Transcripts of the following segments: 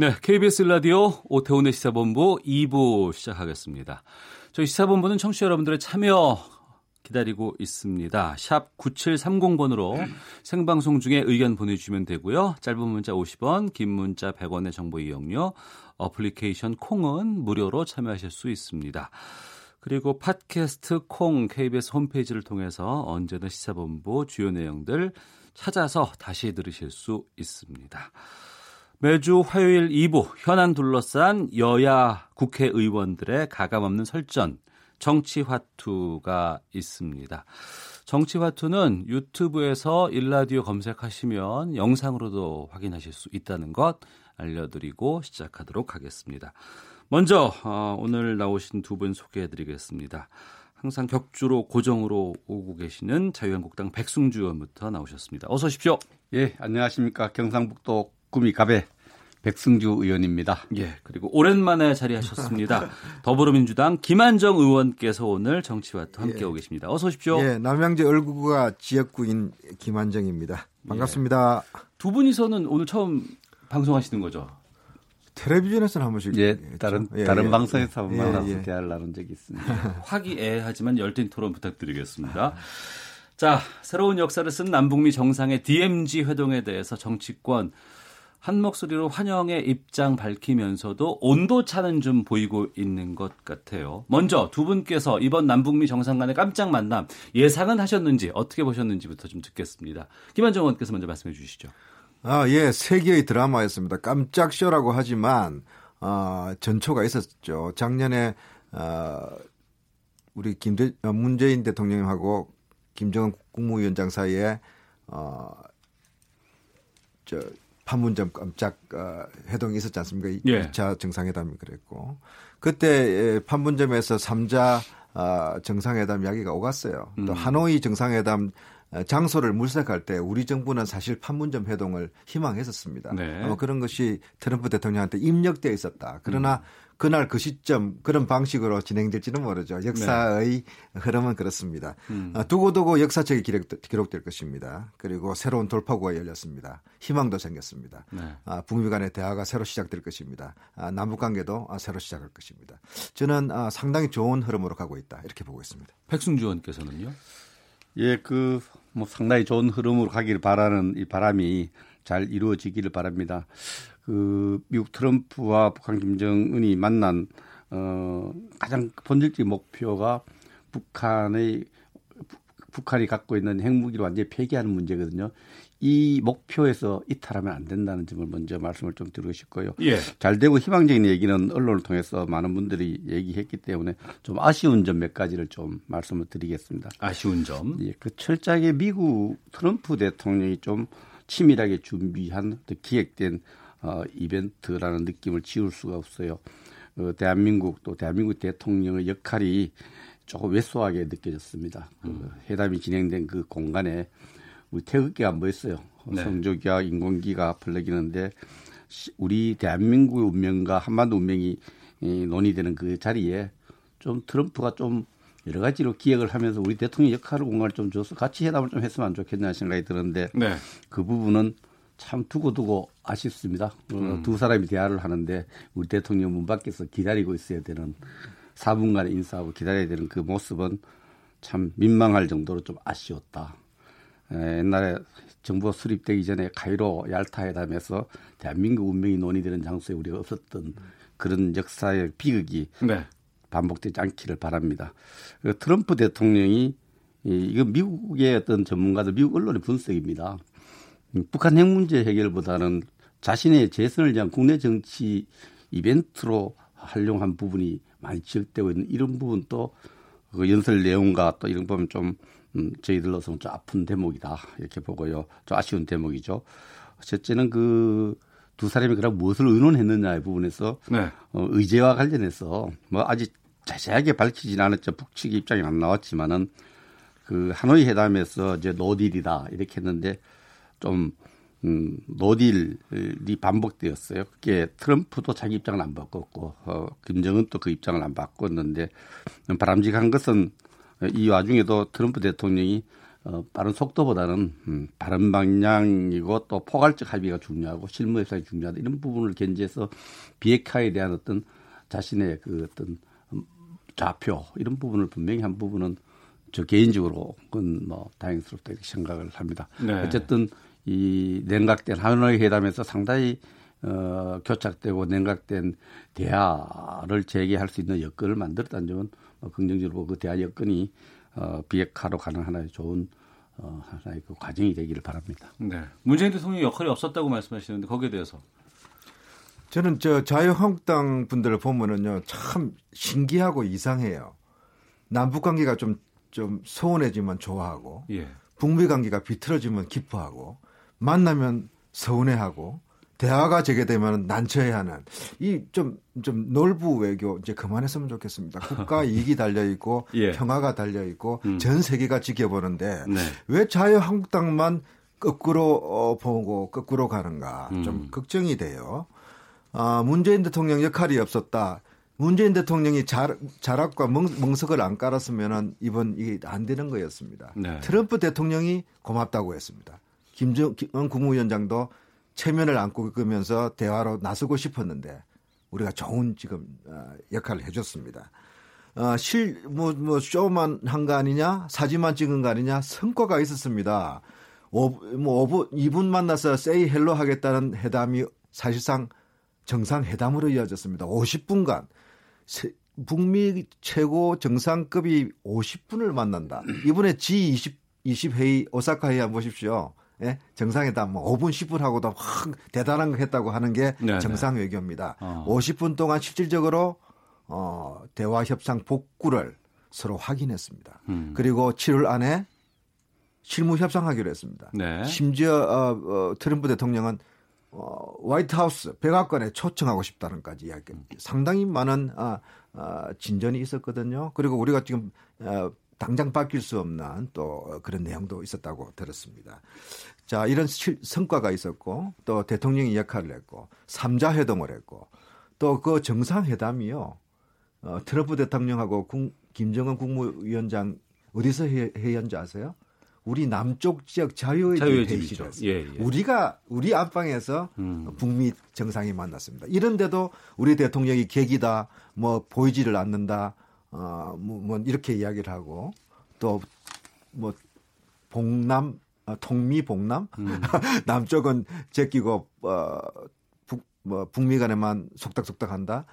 네, KBS 라디오 오태훈의 시사본부 2부 시작하겠습니다. 저희 시사본부는 청취자 여러분들의 참여 기다리고 있습니다. 샵 9730번으로 생방송 중에 의견 보내주시면 되고요. 짧은 문자 50원, 긴 문자 100원의 정보 이용료, 어플리케이션 콩은 무료로 참여하실 수 있습니다. 그리고 팟캐스트 콩 KBS 홈페이지를 통해서 언제든 시사본부 주요 내용들 찾아서 다시 들으실 수 있습니다. 매주 화요일 2부 현안 둘러싼 여야 국회의원들의 가감없는 설전 정치화투가 있습니다. 정치화투는 유튜브에서 일라디오 검색하시면 영상으로도 확인하실 수 있다는 것 알려드리고 시작하도록 하겠습니다. 먼저 어, 오늘 나오신 두 분 소개해드리겠습니다. 항상 격주로 고정으로 오고 계시는 자유한국당 백승주 의원부터 나오셨습니다. 어서 오십시오. 예, 안녕하십니까. 경상북도 구미갑의 백승주 의원입니다. 예, 그리고 오랜만에 자리하셨습니다. 더불어민주당 김한정 의원께서 오늘 정치와도 함께 예. 오고 계십니다. 어서 오십시오. 예, 남양주 얼구가 지역구인 김한정입니다. 반갑습니다. 두 분이서는 오늘 처음 방송하시는 거죠? 텔레비전에서는 한 번씩 예, 했죠. 다른 예, 다른 예. 방송에서 한번 예, 만나서 예. 대화를 나눈 적이 있습니다. 화기애애하지만 열띤 토론 부탁드리겠습니다. 자, 새로운 역사를 쓴 남북미 정상의 DMZ 회동에 대해서 정치권 한 목소리로 환영의 입장 밝히면서도 온도 차는 좀 보이고 있는 것 같아요. 먼저 두 분께서 이번 남북미 정상 간의 깜짝 만남 예상은 하셨는지 어떻게 보셨는지부터 좀 듣겠습니다. 김한정 의원께서 먼저 말씀해 주시죠. 아, 예, 세계의 드라마였습니다. 깜짝 쇼라고 하지만 아, 전초가 있었죠. 작년에 아, 우리 김대 어, 문재인 대통령하고 김정은 국무위원장 사이에 어, 저 판문점 깜짝 어, 회동이 있었지 않습니까? 예. 2차 정상회담이 그랬고 그때 예, 판문점에서 3자 아, 정상회담 이야기가 오갔어요. 또 하노이 정상회담 어, 장소를 물색할 때 우리 정부는 사실 판문점 회동을 희망했었습니다. 네. 아마 그런 것이 트럼프 대통령한테 입력되어 있었다. 그러나 그날 그 시점 그런 방식으로 진행될지는 모르죠. 역사의 흐름은 그렇습니다. 어, 두고두고 역사책이 기록, 기록 될 것입니다. 그리고 새로운 돌파구가 열렸습니다. 희망도 생겼습니다. 네. 아, 북미 간의 대화가 새로 시작될 것입니다. 아, 남북 관계도 아, 새로 시작할 것입니다. 저는 아, 상당히 좋은 흐름으로 가고 있다 이렇게 보고 있습니다. 백승주 의원께서는요? 예, 그 뭐 상당히 좋은 흐름으로 가기를 바라는 이 바람이 잘 이루어지기를 바랍니다. 그 미국 트럼프와 북한 김정은이 만난 어 가장 본질적인 목표가 북한의 북- 북한이 갖고 있는 핵무기를 완전히 폐기하는 문제거든요. 이 목표에서 이탈하면 안 된다는 점을 먼저 말씀을 좀 드리고 싶고요. 예. 잘 되고 희망적인 얘기는 언론을 통해서 많은 분들이 얘기했기 때문에 좀 아쉬운 점 몇 가지를 좀 말씀을 드리겠습니다. 아쉬운 점. 예, 그 철저하게 미국 트럼프 대통령이 좀 치밀하게 준비한 또 기획된 어, 이벤트라는 느낌을 지울 수가 없어요. 어, 대한민국 또 대한민국 대통령의 역할이 조금 왜소하게 느껴졌습니다. 그 회담이 진행된 그 공간에 우리 태극기가 안 보였어요. 네. 성조기와 인공기가 벌러기는데 시- 우리 대한민국의 운명과 한반도 운명이 이, 논의되는 그 자리에 좀 트럼프가 좀 여러 가지로 기획을 하면서 우리 대통령 역할을 공간을 좀 줘서 같이 회담을 좀 했으면 안 좋겠냐 생각이 드는데 네. 그 부분은 참 두고두고 아쉽습니다. 어, 음. 두 사람이 대화를 하는데 우리 대통령 문 밖에서 기다리고 있어야 되는 4분간의 인사하고 기다려야 되는 그 모습은 참 민망할 정도로 좀 아쉬웠다. 에, 옛날에 정부가 수립되기 전에 카이로 얄타 회담에서 대한민국 운명이 논의되는 장소에 우리가 없었던 그런 역사의 비극이 네. 반복되지 않기를 바랍니다. 그 트럼프 대통령이 이- 이거 미국의 어떤 전문가들, 미국 언론의 분석입니다. 음, 북한 핵 문제 해결보다는 자신의 재선을 위한 국내 정치 이벤트로 활용한 부분이 많이 지적되고 있는 이런 부분도 그 연설 내용과 또 이런 부분 좀 음, 저희들로서는 좀 아픈 대목이다 이렇게 보고요. 좀 아쉬운 대목이죠. 첫째는 그 두 사람이 그럼 무엇을 의논했느냐의 부분에서 네. 어, 의제와 관련해서 뭐 아직 자세하게 밝히진 않았죠. 북측 입장이 안 나왔지만은 그 하노이 회담에서 이제 노딜이다 이렇게 했는데 좀 음, 노딜이 반복되었어요. 그게 트럼프도 자기 입장을 안 바꿨고 어, 김정은 또 그 입장을 안 바꿨는데 바람직한 것은 이 와중에도 트럼프 대통령이 어, 빠른 속도보다는 음, 바른 방향이고 또 포괄적 합의가 중요하고 실무 협상이 중요하다 이런 부분을 견지해서 비핵화에 대한 어떤 자신의 그 어떤 음, 좌표 이런 부분을 분명히 한 부분은 저 개인적으로 그건 뭐 다행스럽다 이렇게 생각을 합니다. 네. 어쨌든 이 냉각된 하노이 회담에서 상당히 어, 교착되고 냉각된 대화를 재개할 수 있는 여건을 만들었다는 점은 뭐 긍정적으로 그 대화 여건이 어, 비핵화로 가는 하나의 좋은 어, 하나의 그 과정이 되기를 바랍니다. 네. 문재인 대통령 역할이 없었다고 말씀하시는데 거기에 대해서 저는 저 자유한국당 분들을 보면은요 참 신기하고 이상해요. 남북 관계가 좀 좀 소원해지면 좋아하고 예. 북미 관계가 비틀어지면 기뻐하고 만나면 서운해하고 대화가 재개되면 난처해하는 이좀좀 놀부 외교 이제 그만했으면 좋겠습니다. 국가 이익이 달려 있고 예. 평화가 달려 있고 음. 전 세계가 지켜보는데 네. 왜 자유한국당만 거꾸로 어, 보고 거꾸로 가는가 좀 음. 걱정이 돼요. 아, 문재인 대통령 역할이 없었다. 문재인 대통령이 잘, 자락과 멍, 멍석을 안 깔았으면 이번 이게 안 되는 거였습니다. 네. 트럼프 대통령이 고맙다고 했습니다. 김정은 국무위원장도 체면을 안고 끄면서 대화로 나서고 싶었는데 우리가 좋은 지금 어, 역할을 해줬습니다. 어, 실, 뭐, 뭐, 쇼만 한 거 아니냐? 사진만 찍은 거 아니냐? 성과가 있었습니다. 오, 뭐, 5분, 2분 만나서 say hello 하겠다는 회담이 사실상 정상회담으로 이어졌습니다. 50분간. 세, 북미 최고 정상급이 50분을 만난다. 이번에 G20, 20회의 오사카 회의 한번 보십시오. 예? 정상회담 뭐 5분, 10분 하고도 확 대단한 거 했다고 하는 게 네네. 정상 외교입니다. 어. 50분 동안 실질적으로 어, 대화 협상 복구를 서로 확인했습니다. 음. 그리고 7월 안에 실무 협상하기로 했습니다. 네. 심지어 어, 어, 트럼프 대통령은 어, 화이트하우스 백악관에 초청하고 싶다는까지 이야기. 상당히 많은 아, 아, 진전이 있었거든요. 그리고 우리가 지금 어, 당장 바뀔 수 없는 또 그런 내용도 있었다고 들었습니다. 자, 이런 실, 성과가 있었고 또 대통령이 역할을 했고 삼자 회동을 했고 또 그 정상회담이요. 어, 트럼프 대통령하고 국, 김정은 국무위원장 어디서 회, 회의한지 아세요? 우리 남쪽 지역 자유의. 회의실에서 예, 예. 우리가 우리 안방에서 음. 북미 정상이 만났습니다. 이런데도 우리 대통령이 계기다, 뭐 보이지를 않는다, 어, 뭐, 뭐 이렇게 이야기를 하고 또뭐 봉남, 어, 통미 봉남, 음. 남쪽은 제끼고 어, 북, 뭐 북미 간에만 속닥속닥한다.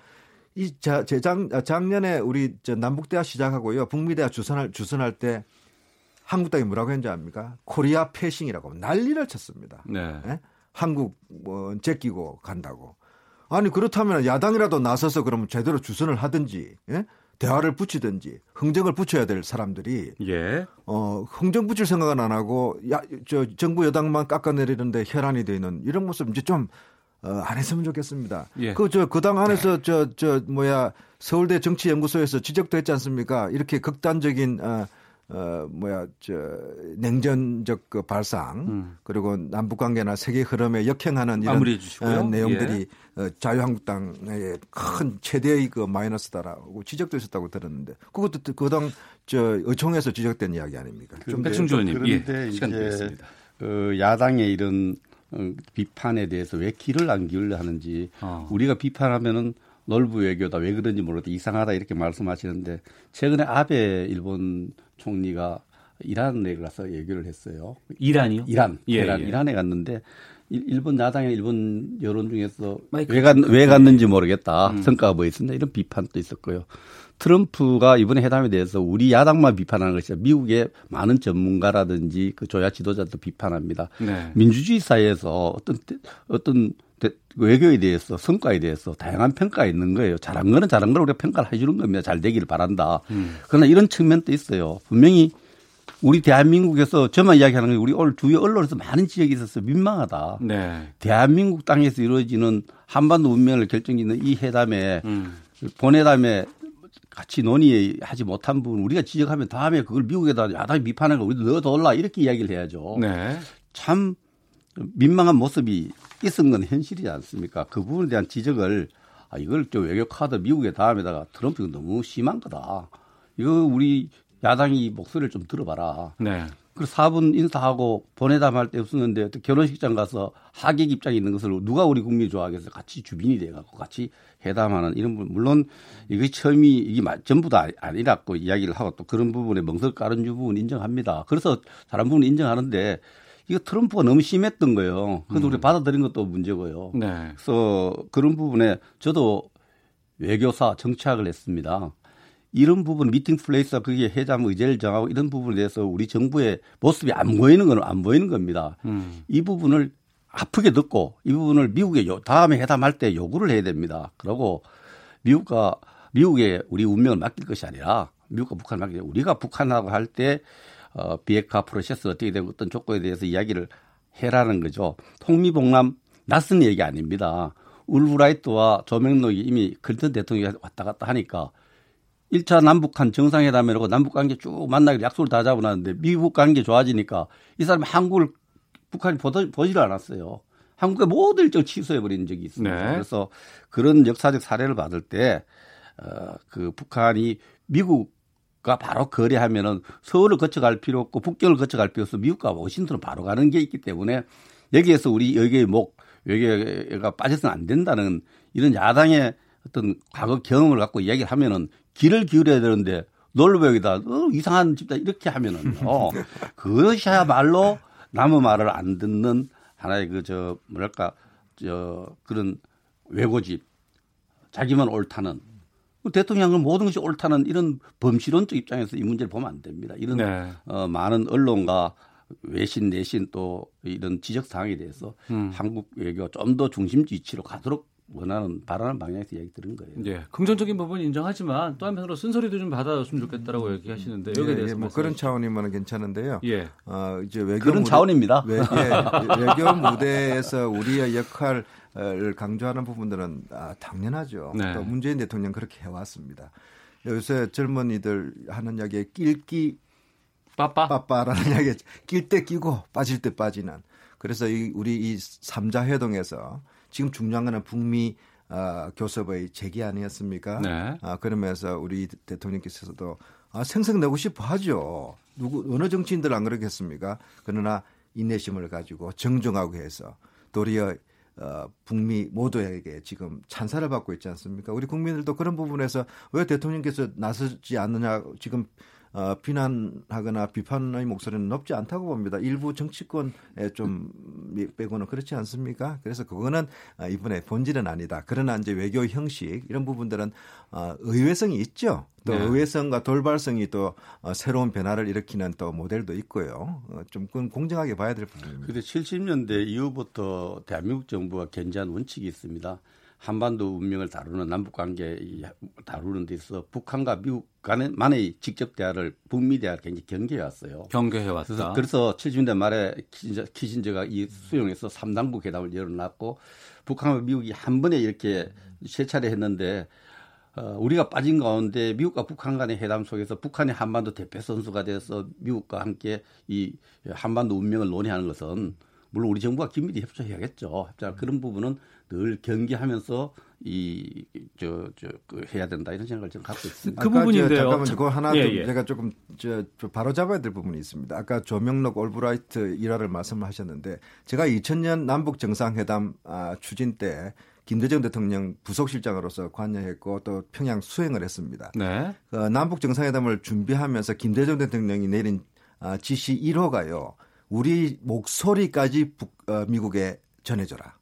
이 자, 재작 작년에 우리 저 남북대화 시작하고요. 북미대화 주선할 주선할 때 한국 당이 뭐라고 했는지 압니까? Korea passing이라고 난리를 쳤습니다. 네. 예? 한국 뭐 제끼고 간다고. 아니 그렇다면 야당이라도 나서서 그러면 제대로 주선을 하든지 예? 대화를 붙이든지 흥정을 붙여야 될 사람들이 예. 어 흥정 붙일 생각은 안 하고 야 저 정부 여당만 깎아내리는데 혈안이 되는 이런 모습 이제 좀 어, 안 했으면 좋겠습니다. 예. 그저 그 당 안에서 저저 뭐야 서울대 정치연구소에서 지적도 했지 않습니까? 이렇게 극단적인 어, 어 뭐야 저 냉전적 그 발상 음. 그리고 남북 관계나 세계 흐름에 역행하는 이런. 어, 내용들이 어, 자유한국당의 큰 최대의 그 마이너스다라고 지적도 있었다고 들었는데 그것도 그당 저 의총에서 지적된 이야기 아닙니까? 좀 백승주 의원님, 그런데 예, 시간 이제 드리겠습니다. 그 야당의 이런 어, 비판에 대해서 왜 귀를 안 기울여 하는지 어. 우리가 비판하면은 놀부 외교다 왜 그런지 모르겠다 이상하다 이렇게 말씀하시는데 최근에 아베 일본 총리가 이란에 가서 얘기를 했어요. 이란이요? 이란, 예, 이란, 예. 이란에 갔는데 일- 일본 야당의 일본 여론 중에서. 왜, 갔, 왜 갔는지 모르겠다. 음. 성과가 뭐 있었나 이런 비판도 있었고요. 트럼프가 이번에 회담에 대해서 우리 야당만 비판하는 것이 아니라 미국의 많은 전문가라든지 그 조야 지도자도 비판합니다. 네. 민주주의 사회에서 어떤 때- 어떤 대- 외교에 대해서 성과에 대해서 다양한 평가가 있는 거예요. 잘한 거는 잘한 걸 우리가 평가를 해주는 겁니다. 잘 되기를 바란다. 음. 그러나 이런 측면도 있어요. 분명히 우리 대한민국에서 저만 이야기하는 게 우리 오늘 주요 언론에서 많은 지적이 있었어요. 민망하다. 네. 대한민국 땅에서 이루어지는 한반도 운명을 결정짓는 이 회담에 음. 본회담에 같이 논의하지 못한 부분 우리가 지적하면 다음에 그걸 미국에다 야당이 비판하는 거 우리도 넣어둬라 이렇게 이야기를 해야죠. 네. 참 민망한 모습이 있은 건 현실이지 않습니까? 그 부분에 대한 지적을 아, 이걸 저 외교 카드 미국의 다음에다가 트럼프가 너무 심한 거다. 이거 우리 야당이 목소리를 좀 들어봐라. 네. 그 4분 인사하고 본회담할 때 없었는데 또 결혼식장 가서 하객 입장에 있는 것을 누가 우리 국민이 좋아하겠어요? 같이 주민이 돼갖고 같이 회담하는 이런 부분 물론 이게 처음이 이게 전부 다 아니라고 이야기를 하고 또 그런 부분에 멍석 깔은 부분 인정합니다. 그래서 다른 부분 인정하는데 이거 트럼프가 너무 심했던 거예요. 그래서 우리 받아들인 것도 문제고요. 네. 그래서 그런 부분에 저도 외교사 정치학을 했습니다. 이런 부분 미팅 플레이스와 그게 회담 의제를 정하고 이런 부분에 대해서 우리 정부의 모습이 안 보이는 건 안 보이는 겁니다. 음. 이 부분을 아프게 듣고 이 부분을 미국에 요, 다음에 회담할 때 요구를 해야 됩니다. 그러고 미국과 미국에 우리 운명을 맡길 것이 아니라 미국과 북한 맡길 우리가 북한하고 할 때 어, 비핵화 프로세스 어떻게 되고 어떤 조건에 대해서 이야기를 해라는 거죠. 통미봉남 낯선 얘기 아닙니다. 울브라이트와 조명록이 이미 클턴 대통령이 왔다 갔다 하니까 1차 남북한 정상회담이라고 남북 관계 쭉 만나기로 약속을 다 잡아놨는데 미국 관계 좋아지니까 이 사람이 한국을 북한이 보지, 보지를 않았어요. 한국의 모든 일정 취소해버린 적이 있습니다. 네. 그래서 그런 역사적 사례를 받을 때, 어, 그 북한이 미국 과 바로 거래하면은 서울을 거쳐갈 필요 없고 북경을 거쳐갈 필요 없어. 미국과 워싱턴을 바로 가는 게 있기 때문에 여기에서 우리 여기의 목, 외교가 빠져서는 안 된다는 이런 야당의 어떤 과거 경험을 갖고 이야기를 하면은 길을 기울여야 되는데 놀러여기다. 어, 이상한 집다. 이렇게 하면은 어, 그것이야말로 남의 말을 안 듣는 하나의 그 저 뭐랄까 저 그런 외고집 자기만 옳다는 그 대통령은 모든 것이 옳다는 이런 범실론적 입장에서 이 문제를 보면 안 됩니다. 이런 네. 어, 많은 언론과 외신 내신 또 이런 지적 사항에 대해서 음. 한국 외교가 좀 더 중심 지치로 가도록 원하는 바라는 방향에서 이야기 들은 거예요. 예. 긍정적인 부분 인정하지만 또 한편으로 쓴소리도 좀 받아줬으면 좋겠다라고 얘기하시는데 여기에 예, 대해서 예, 뭐 그런. 차원이면 괜찮은데요. 예. 어, 이제 외교 그런 무대- 차원입니다. 외, 예, 외교 무대에서 우리의 역할 을 강조하는 부분들은 아, 당연하죠. 네. 또 문재인 대통령 그렇게 해왔습니다. 요새 젊은이들 하는 이야기에 낄기 빠빠. 빠빠라는 이야기 낄 때 끼고 빠질 때 빠지는 그래서 이, 우리 이 삼자 회동에서 지금 중요한 거는 북미 어, 교섭의 재기 아니었습니까? 네. 아, 그러면서 우리 대통령께서도 아, 생생내고 싶어 하죠. 누구 어느 정치인들 안 그러겠습니까? 그러나 인내심을 가지고 정정하고 해서 도리어 어, 북미 모두에게 지금 찬사를 받고 있지 않습니까? 우리 국민들도 그런 부분에서 왜 대통령께서 나서지 않느냐 지금 어, 비난하거나 비판의 목소리는 높지 않다고 봅니다. 일부 정치권에 좀 빼고는 그렇지 않습니까? 그래서 그거는 어, 이번에 본질은 아니다. 그러나 이제 외교 형식 이런 부분들은 어, 의외성이 있죠. 또 네. 의외성과 돌발성이 또 어, 새로운 변화를 일으키는 또 모델도 있고요. 어, 좀 그건 공정하게 봐야 될 부분입니다. 근데 70년대 이후부터 대한민국 정부가 견지한 원칙이 있습니다. 한반도 운명을 다루는 남북 관계 다루는 데 있어 북한과 미국 간만의 직접 대화를 북미 대화를 굉장히 경계해 왔어요. 경계해 왔다. 그래서, 그래서 70년대 말에 키신저, 키신저가 이 수용해서 3당국 회담을 열어놨고 북한과 미국이 한 번에 이렇게 세 차례 했는데 어, 우리가 빠진 가운데 미국과 북한 간의 회담 속에서 북한이 한반도 대표 선수가 돼서 미국과 함께 이 한반도 운명을 논의하는 것은 물론 우리 정부가 긴밀히 협조해야겠죠. 협조 그런 부분은 늘 경계하면서 이저저 그 해야 된다 이런 생각을 저는 갖고 있습니다. 그 부분인데요. 저, 잠깐만 참- 그거 하나 예, 좀 예. 제가 조금 저, 저 바로 잡아야 될 부분이 있습니다. 아까 조명록 올브라이트 일화를 말씀하셨는데 제가 2000년 남북 정상회담 아, 추진 때 김대중 대통령 부속실장으로서 관여했고 또 평양 수행을 했습니다. 네. 어, 남북 정상회담을 준비하면서 김대중 대통령이 내린 아, 지시 1호가요. 우리 목소리까지 북, 어, 미국에 전해줘라.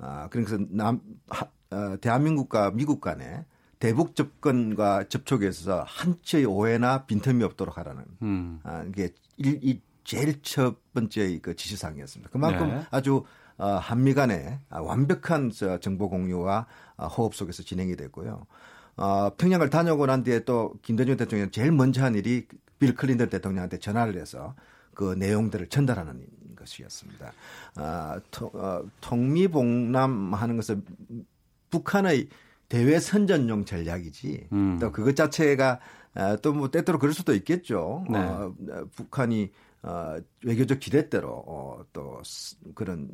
아, 그래서 남, 하, 어, 대한민국과 미국 간에 대북 접근과 접촉에 있어서 한치의 오해나 빈틈이 없도록 하라는 음. 아, 이게 일, 이 제일 첫 번째 그 지시사항이었습니다. 그만큼 네. 아주 어, 한미 간의 아, 완벽한 저 정보 공유와 아, 호흡 속에서 진행이 됐고요. 어, 평양을 다녀오고 난 뒤에 또 김대중 대통령이 제일 먼저 한 일이 빌 클린턴 대통령한테 전화를 해서 그 내용들을 전달하는 것이었습니다. 아, 통, 어, 통미봉남하는 것은 북한의 대외 선전용 전략이지 음. 또 그것 자체가 아, 또뭐 때때로 그럴 수도 있겠죠. 네. 어, 북한이 어, 외교적 기대대로 어, 또 스- 그런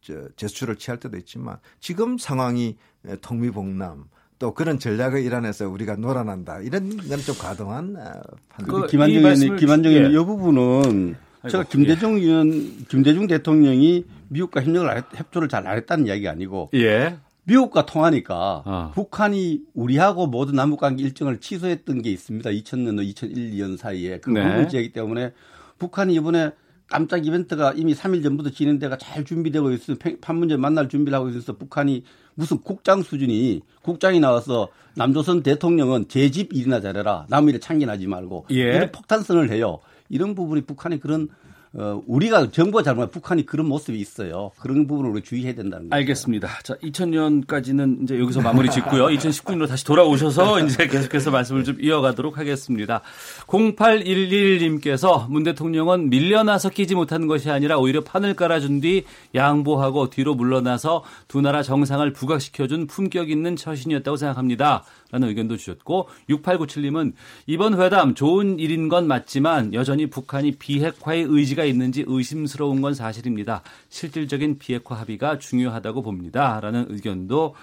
저 제스처를 취할 때도 있지만 지금 상황이 통미봉남 또 그런 전략의 일환에서 우리가 놀아난다 이런 건 좀 과도한 어, 판단. 그- 이 김한정 의원님, 김한정 주- 의원님, 예. 이 부분은 제가 아이고, 김대중 의원, 김대중 대통령이 미국과 협력을 협조를 잘 안 했다는 이야기가 아니고 예. 미국과 통하니까 아. 북한이 우리하고 모든 남북 관계 일정을 취소했던 게 있습니다. 2000년도 2001년 사이에 그 네. 부분 지이기 때문에 북한이 이번에 깜짝 이벤트가 이미 3일 전부터 진행돼가 잘 준비되고 있어 판문점 만날 준비를 하고 있어서 북한이 무슨 국장 수준이 국장이 나와서 남조선 대통령은 제 집 일이나 잘해라 남의 일에 참견하지 말고 예. 이런 폭탄선을 해요. 이런 부분이 북한이 그런 어, 우리가 정부가 잘못 북한이 그런 모습이 있어요. 그런 부분을 우리 주의해야 된다는 거죠. 알겠습니다. 자, 2000년까지는 이제 여기서 마무리 짓고요. 2019년으로 다시 돌아오셔서 이제 계속해서 말씀을 좀 이어가도록 하겠습니다. 0811님께서 문 대통령은 밀려나서 끼지 못한 것이 아니라 오히려 판을 깔아준 뒤 양보하고 뒤로 물러나서 두 나라 정상을 부각시켜준 품격 있는 처신이었다고 생각합니다. 라는 의견도 주셨고 6897님은 이번 회담 좋은 일인 건 맞지만 여전히 북한이 비핵화의 의지가 있는지 의심스러운 건 사실입니다. 실질적인 비핵화 합의가 중요하다고 봅니다. 라는 의견도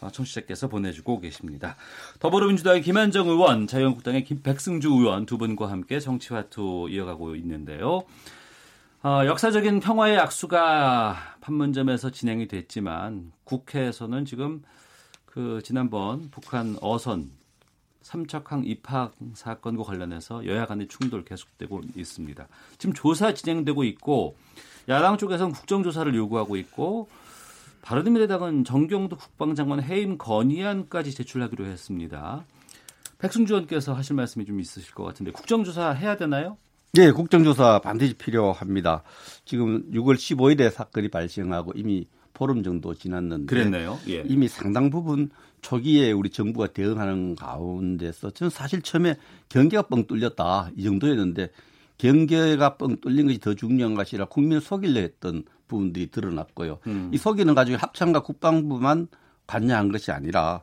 어, 청취자께서 보내주고 계십니다. 더불어민주당의 김한정 의원, 자유한국당의 김, 백승주 의원 두 분과 함께 정치화투 이어가고 있는데요. 어, 역사적인 평화의 악수가 판문점에서 진행이 됐지만 국회에서는 지금 그 지난번 북한 어선 삼척항 입학 사건과 관련해서 여야 간의 충돌 계속되고 있습니다. 지금 조사 진행되고 있고 야당 쪽에서는 국정조사를 요구하고 있고 바른미래당은 정경도 국방장관 해임 건의안까지 제출하기로 했습니다. 백승주 의원께서 하실 말씀이 좀 있으실 것 같은데 국정조사 해야 되나요? 네, 국정조사 반드시 필요합니다. 지금 6월 15일에 사건이 발생하고 이미 보름 정도 지났는데 그랬네요. 예. 이미 상당 부분 초기에 우리 정부가 대응하는 가운데서 저는 사실 처음에 경계가 뻥 뚫렸다 이 정도였는데 경계가 뻥 뚫린 것이 더 중요한 것이 아니라 국민을 속이려 했던 부분들이 드러났고요. 음. 이 속이는 가지고 합참과 국방부만 관여한 것이 아니라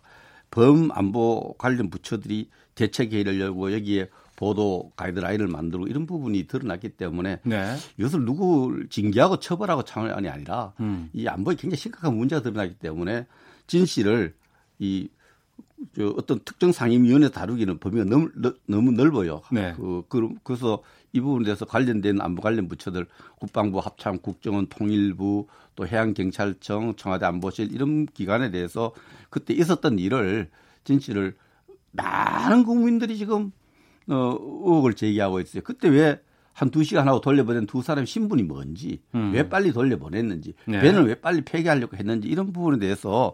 범안보 관련 부처들이 대책 회의를 열고 여기에 보도 가이드라인을 만들고 이런 부분이 드러났기 때문에 네. 이것을 누구를 징계하고 처벌하고 차원이 아니라 음. 이 안보에 굉장히 심각한 문제가 드러나기 때문에 진실을 이 저 어떤 특정 상임위원회 다루기는 범위가 너무, 넓- 너무 넓어요. 네. 그, 그, 그래서 이 부분에 대해서 관련된 안보 관련 부처들 국방부 합참 국정원 통일부 또 해양경찰청 청와대 안보실 이런 기관에 대해서 그때 있었던 일을 진실을 많은 국민들이 지금 어, 의혹을 제기하고 있어요. 그때 왜 한 두 시간 하고 돌려보낸 두 사람의 신분이 뭔지, 음. 왜 빨리 돌려보냈는지, 네. 배는 왜 빨리 폐기하려고 했는지 이런 부분에 대해서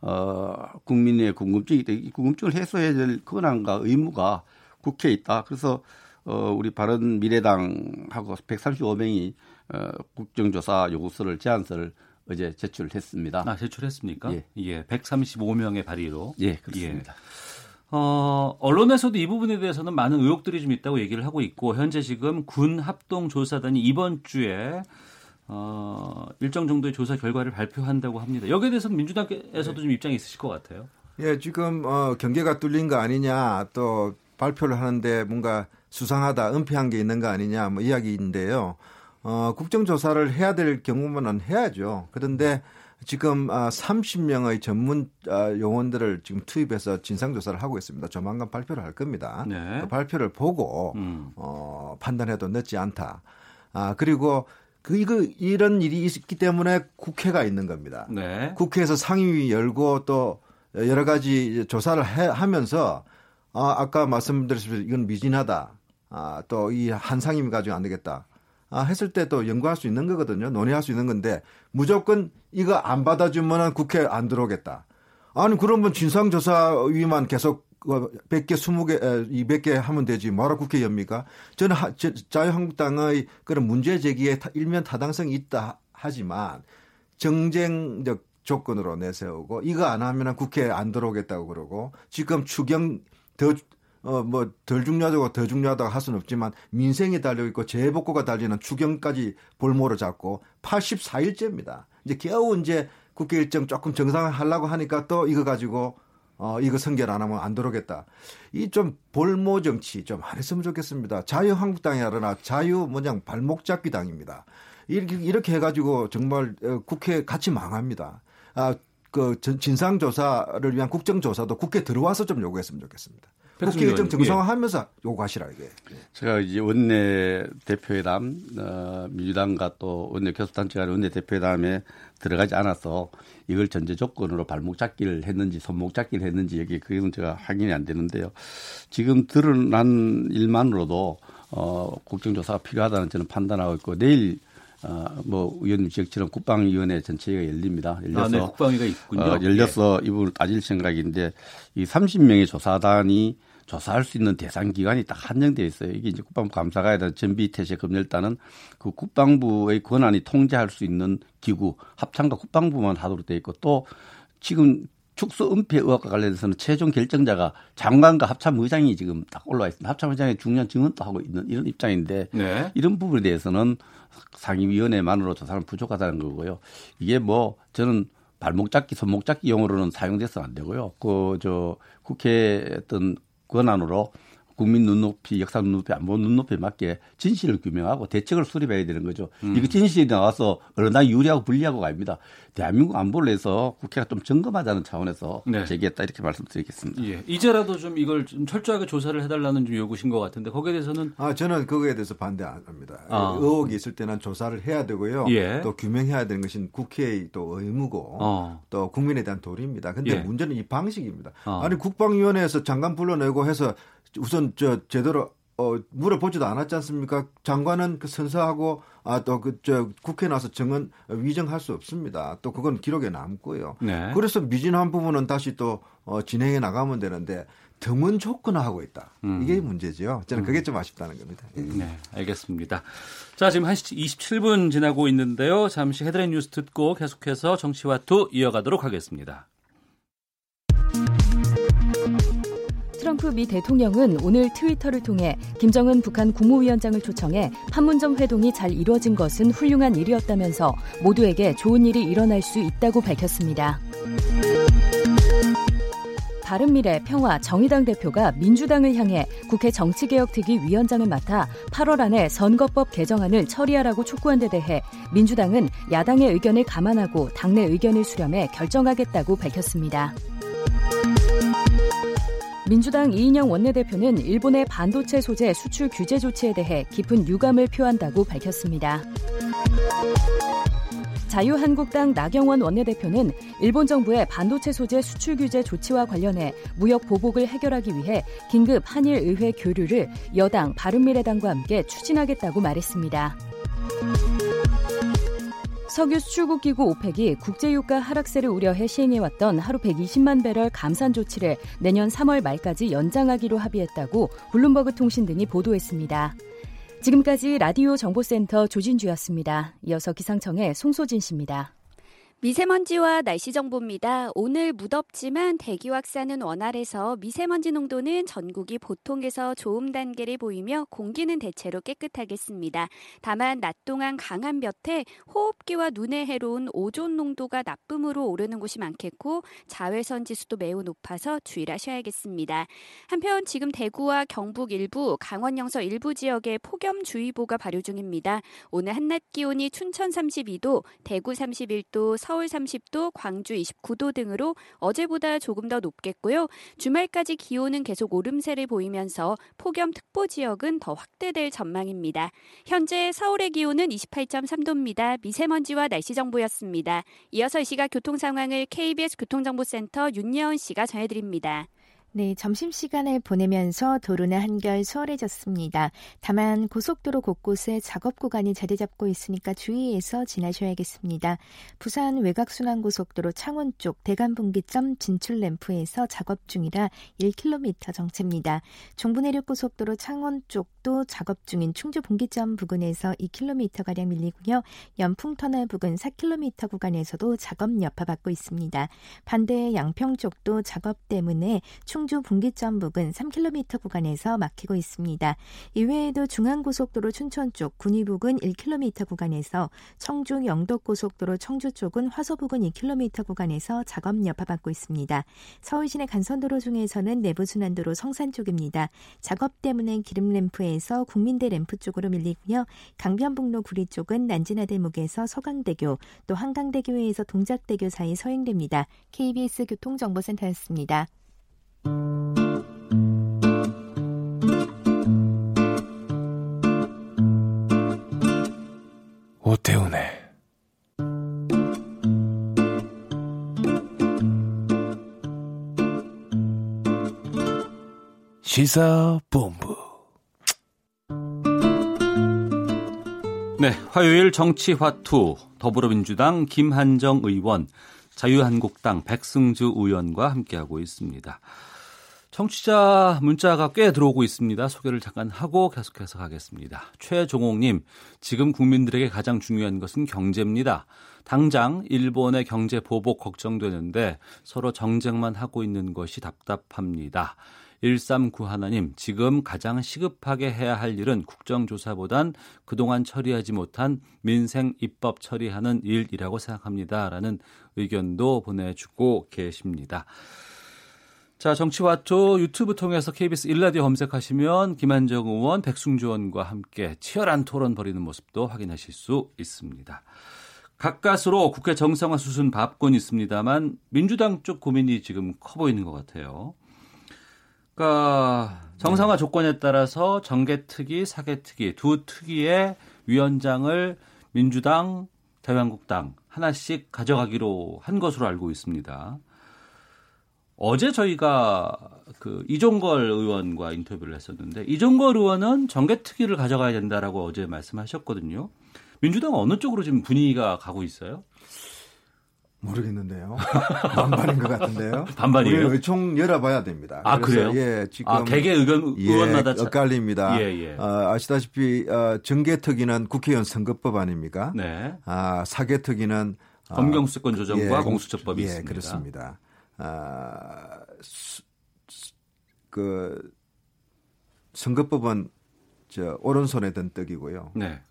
어, 국민의 궁금증이. 이 궁금증을 해소해야 될 권한과 의무가 국회에 있다. 그래서 어, 우리 바른 미래당하고 135명이 어, 국정조사 요구서를 제안서를 어제 제출을 했습니다. 아, 제출했습니까? 예. 예. 135명의 발의로. 예, 그렇습니다. 어, 언론에서도 이 부분에 대해서는 많은 의혹들이 좀 있다고 얘기를 하고 있고 현재 지금 군 합동 조사단이 이번 주에 어, 일정 정도의 조사 결과를 발표한다고 합니다. 여기에 대해서는 민주당에서도 좀 입장이 있으실 것 같아요. 예, 지금 어, 경계가 뚫린 거 아니냐 또 발표를 하는데 뭔가 수상하다, 은폐한 게 있는 거 아니냐 뭐 이야기인데요. 어, 국정조사를 해야 될 경우만은 해야죠. 그런데 지금 아, 30명의 전문 아, 요원들을 지금 투입해서 진상 조사를 하고 있습니다. 조만간 발표를 할 겁니다. 네. 그 발표를 보고 음. 어, 판단해도 늦지 않다. 아 그리고 그 이거 이런 일이 있기 때문에 국회가 있는 겁니다. 네. 국회에서 상임위 열고 또 여러 가지 조사를 해, 하면서 아, 아까 말씀드렸듯이 이건 미진하다. 아, 또 이 한 상임위 가지고 안 되겠다. 아, 했을 때 또 연구할 수 있는 거거든요. 논의할 수 있는 건데 무조건 이거 안 받아주면은 국회 안 들어오겠다. 아니 그러면 진상조사위만 계속 100개, 20개, 200개 하면 되지. 뭐라 국회 엽니까? 저는 자유한국당의 그런 문제 제기에 타, 일면 타당성이 있다 하지만 정쟁적 조건으로 내세우고 이거 안 하면 국회에 안 들어오겠다고 그러고 지금 추경 더 어, 뭐, 덜 중요하다고 더 중요하다고 할 수는 없지만 민생이 달려있고 재복구가 달리는 추경까지 볼모로 잡고 84일째입니다. 이제 겨우 이제 국회 일정 조금 정상화하려고 하니까 또 이거 가지고 어, 이거 선결 안 하면 안 들어오겠다. 이 좀 볼모 정치 좀 안 했으면 좋겠습니다. 자유한국당이 하러나 자유 뭐냐 발목 잡기 당입니다. 이렇게, 이렇게 해가지고 정말 어, 국회 같이 망합니다. 아, 그 진상조사를 위한 국정조사도 국회 들어와서 좀 요구했으면 좋겠습니다. 국회 일정 정상화하면서 예. 요구하시라 이게. 제가 이제 원내 대표회담 어, 민주당과 또 원내 교섭단체 간 원내 대표회담에 들어가지 않아서 이걸 전제 조건으로 발목 잡기를 했는지 손목 잡기를 했는지 여기 그건 제가 확인이 안 되는데요. 지금 드러난 일만으로도 어, 국정조사가 필요하다는 저는 판단하고 있고 내일 어, 뭐 의원님 지적처럼 국방위원회 전체가 열립니다. 열려서 아, 네, 국방위가 있군요. 어, 열려서 네. 이 부분을 따질 생각인데 이 30명의 조사단이 조사할 수 있는 대상 기관이 딱 한정되어 있어요. 이게 이제 국방부 감사가에 대한 전비태세 검열단은 그 국방부의 권한이 통제할 수 있는 기구 합참과 국방부만 하도록 되어 있고 또 지금 축소 은폐 의혹과 관련해서는 최종 결정자가 장관과 합참의장이 지금 딱 올라와 있습니다. 합참의장의 중요한 증언도 하고 있는 이런 입장인데 네. 이런 부분에 대해서는 상임위원회만으로 조사는 부족하다는 거고요. 이게 뭐 저는 발목 잡기, 손목 잡기 용어로는 사용돼서는 안 되고요. 그 저 국회 어떤 권한으로 국민 눈높이, 역사 눈높이, 안보 눈높이에 맞게 진실을 규명하고 대책을 수립해야 되는 거죠. 음. 이거 진실이 나와서 어느 날 유리하고 불리하고가 아닙니다. 대한민국 안보를 해서 국회가 좀 점검하자는 차원에서 네. 제기했다 이렇게 말씀드리겠습니다. 예. 이제라도 좀 이걸 좀 철저하게 조사를 해달라는 좀 요구신 것 같은데 거기에 대해서는 아 저는 그거에 대해서 반대 안 합니다. 아. 의혹이 있을 때는 조사를 해야 되고요. 예. 또 규명해야 되는 것은 국회의 또 의무고 어. 또 국민에 대한 도리입니다. 근데 예. 문제는 이 방식입니다. 어. 아니 국방위원회에서 장관 불러내고 해서 우선 저 제대로 어 물어보지도 않았지 않습니까? 장관은 그 선서하고 아 또그저 국회 나서 정은 위정할 수 없습니다. 또 그건 기록에 남고요. 네. 그래서 미진한 부분은 다시 또 어, 진행해 나가면 되는데 등은 조건화하고 있다. 음. 이게 문제죠. 저는 그게 음. 좀 아쉽다는 겁니다. 예. 네, 알겠습니다. 자, 지금 1시 27분 지나고 있는데요. 잠시 헤드라인 뉴스 듣고 계속해서 정치와 투 이어가도록 하겠습니다. 트럼프 미 대통령은 오늘 트위터를 통해 김정은 북한 국무위원장을 초청해 판문점 회동이 잘 이루어진 것은 훌륭한 일이었다면서 모두에게 좋은 일이 일어날 수 있다고 밝혔습니다. 바른미래 평화 정의당 대표가 민주당을 향해 국회 정치개혁특위 위원장을 맡아 8월 안에 선거법 개정안을 처리하라고 촉구한 데 대해 민주당은 야당의 의견을 감안하고 당내 의견을 수렴해 결정하겠다고 밝혔습니다. 민주당 이인영 원내대표는 일본의 반도체 소재 수출 규제 조치에 대해 깊은 유감을 표한다고 밝혔습니다. 자유한국당 나경원 원내대표는 일본 정부의 반도체 소재 수출 규제 조치와 관련해 무역 보복을 해결하기 위해 긴급 한일 의회 교류를 여당 바른미래당과 함께 추진하겠다고 말했습니다. 석유 수출국 기구 오펙이 국제유가 하락세를 우려해 시행해왔던 하루 120만 배럴 감산 조치를 내년 3월 말까지 연장하기로 합의했다고 블룸버그 통신 등이 보도했습니다. 지금까지 라디오 정보센터 조진주였습니다. 이어서 기상청의 송소진 씨입니다. 미세먼지와 날씨 정보입니다. 오늘 무덥지만 대기 확산은 원활해서 미세먼지 농도는 전국이 보통에서 좋음 단계를 보이며 공기는 대체로 깨끗하겠습니다. 다만 낮 동안 강한 볕에 호흡기와 눈에 해로운 오존 농도가 나쁨으로 오르는 곳이 많겠고 자외선 지수도 매우 높아서 주의를 하셔야겠습니다. 한편 지금 대구와 경북 일부, 강원 영서 일부 지역에 폭염주의보가 발효 중입니다. 오늘 한낮 기온이 춘천 32도, 대구 31도, 서울 30도, 광주 29도 등으로 어제보다 조금 더 높겠고요. 주말까지 기온은 계속 오름세를 보이면서 폭염특보 지역은 더 확대될 전망입니다. 현재 서울의 기온은 28.3도입니다. 미세먼지와 날씨 정보였습니다. 이어서 이 시각 교통 상황을 KBS 교통정보센터 윤여은 씨가 전해드립니다. 네, 점심시간을 보내면서 도로는 한결 수월해졌습니다. 다만 고속도로 곳곳에 작업 구간이 자리 잡고 있으니까 주의해서 지나셔야겠습니다. 부산 외곽순환고속도로 창원 쪽 대간분기점 진출 램프에서 작업 중이라 1km 정체입니다. 종부내륙고속도로 창원 쪽도 작업 중인 충주 분기점 부근에서 2km가량 밀리고요. 연풍터널 부근 4km 구간에서도 작업 여파받고 있습니다. 반대 양평 쪽도 작업 때문에 충 청주 분기점 부근 3km 구간에서 막히고 있습니다. 이외에도 중앙고속도로 춘천 쪽 군위 부근 1km 구간에서 청주 영덕고속도로 청주 쪽은 화서 부근 2km 구간에서 작업 여파받고 있습니다. 서울 시내 간선도로 중에서는 내부순환도로 성산 쪽입니다. 작업 때문에 기름 램프에서 국민대 램프 쪽으로 밀리고요. 강변북로 구리 쪽은 난지나들목에서 서강대교 또 한강대교에서 동작대교 사이 서행됩니다. KBS 교통정보센터였습니다. 오태훈의 시사본부 네, 화요일 정치화투 더불어민주당 김한정 의원, 자유한국당 백승주 의원과 함께하고 있습니다. 청취자 문자가 꽤 들어오고 있습니다. 소개를 잠깐 하고 계속해서 가겠습니다. 최종옥님, 지금 국민들에게 가장 중요한 것은 경제입니다. 당장 일본의 경제 보복 걱정되는데 서로 정쟁만 하고 있는 것이 답답합니다. 1391님, 지금 가장 시급하게 해야 할 일은 국정조사보단 그동안 처리하지 못한 민생 입법 처리하는 일이라고 생각합니다. 라는 의견도 보내주고 계십니다. 자, 정치와투 유튜브 통해서 KBS 일라디오 검색하시면 김한정 의원, 백승주 의원과 함께 치열한 토론 벌이는 모습도 확인하실 수 있습니다. 가까스로 국회 정상화 수순 밟곤 있습니다만 민주당 쪽 고민이 지금 커 보이는 것 같아요. 그러니까 정상화 조건에 따라서 정개특위, 사개특위 두 특위의 위원장을 민주당, 대한국당 하나씩 가져가기로 한 것으로 알고 있습니다. 어제 저희가 그 이종걸 의원과 인터뷰를 했었는데 이종걸 의원은 정개특위를 가져가야 된다라고 어제 말씀하셨거든요. 민주당 어느 쪽으로 지금 분위기가 가고 있어요? 모르겠는데요. 반반인 것 같은데요. 반반이에요? 의총 열어봐야 됩니다. 아 그래요? 예, 지금 아, 개개 의견 예, 의원마다 엇갈립니다. 예, 예. 어, 아시다시피 어, 정개특위는 국회의원 선거법 아닙니까? 네. 아, 사개특위는 어, 검경수권 조정과 예, 공수처법이 예, 있습니다. 그렇습니다. 아, 수, 수, 그 선거법은 저 오른손에 든 떡이고요. 네.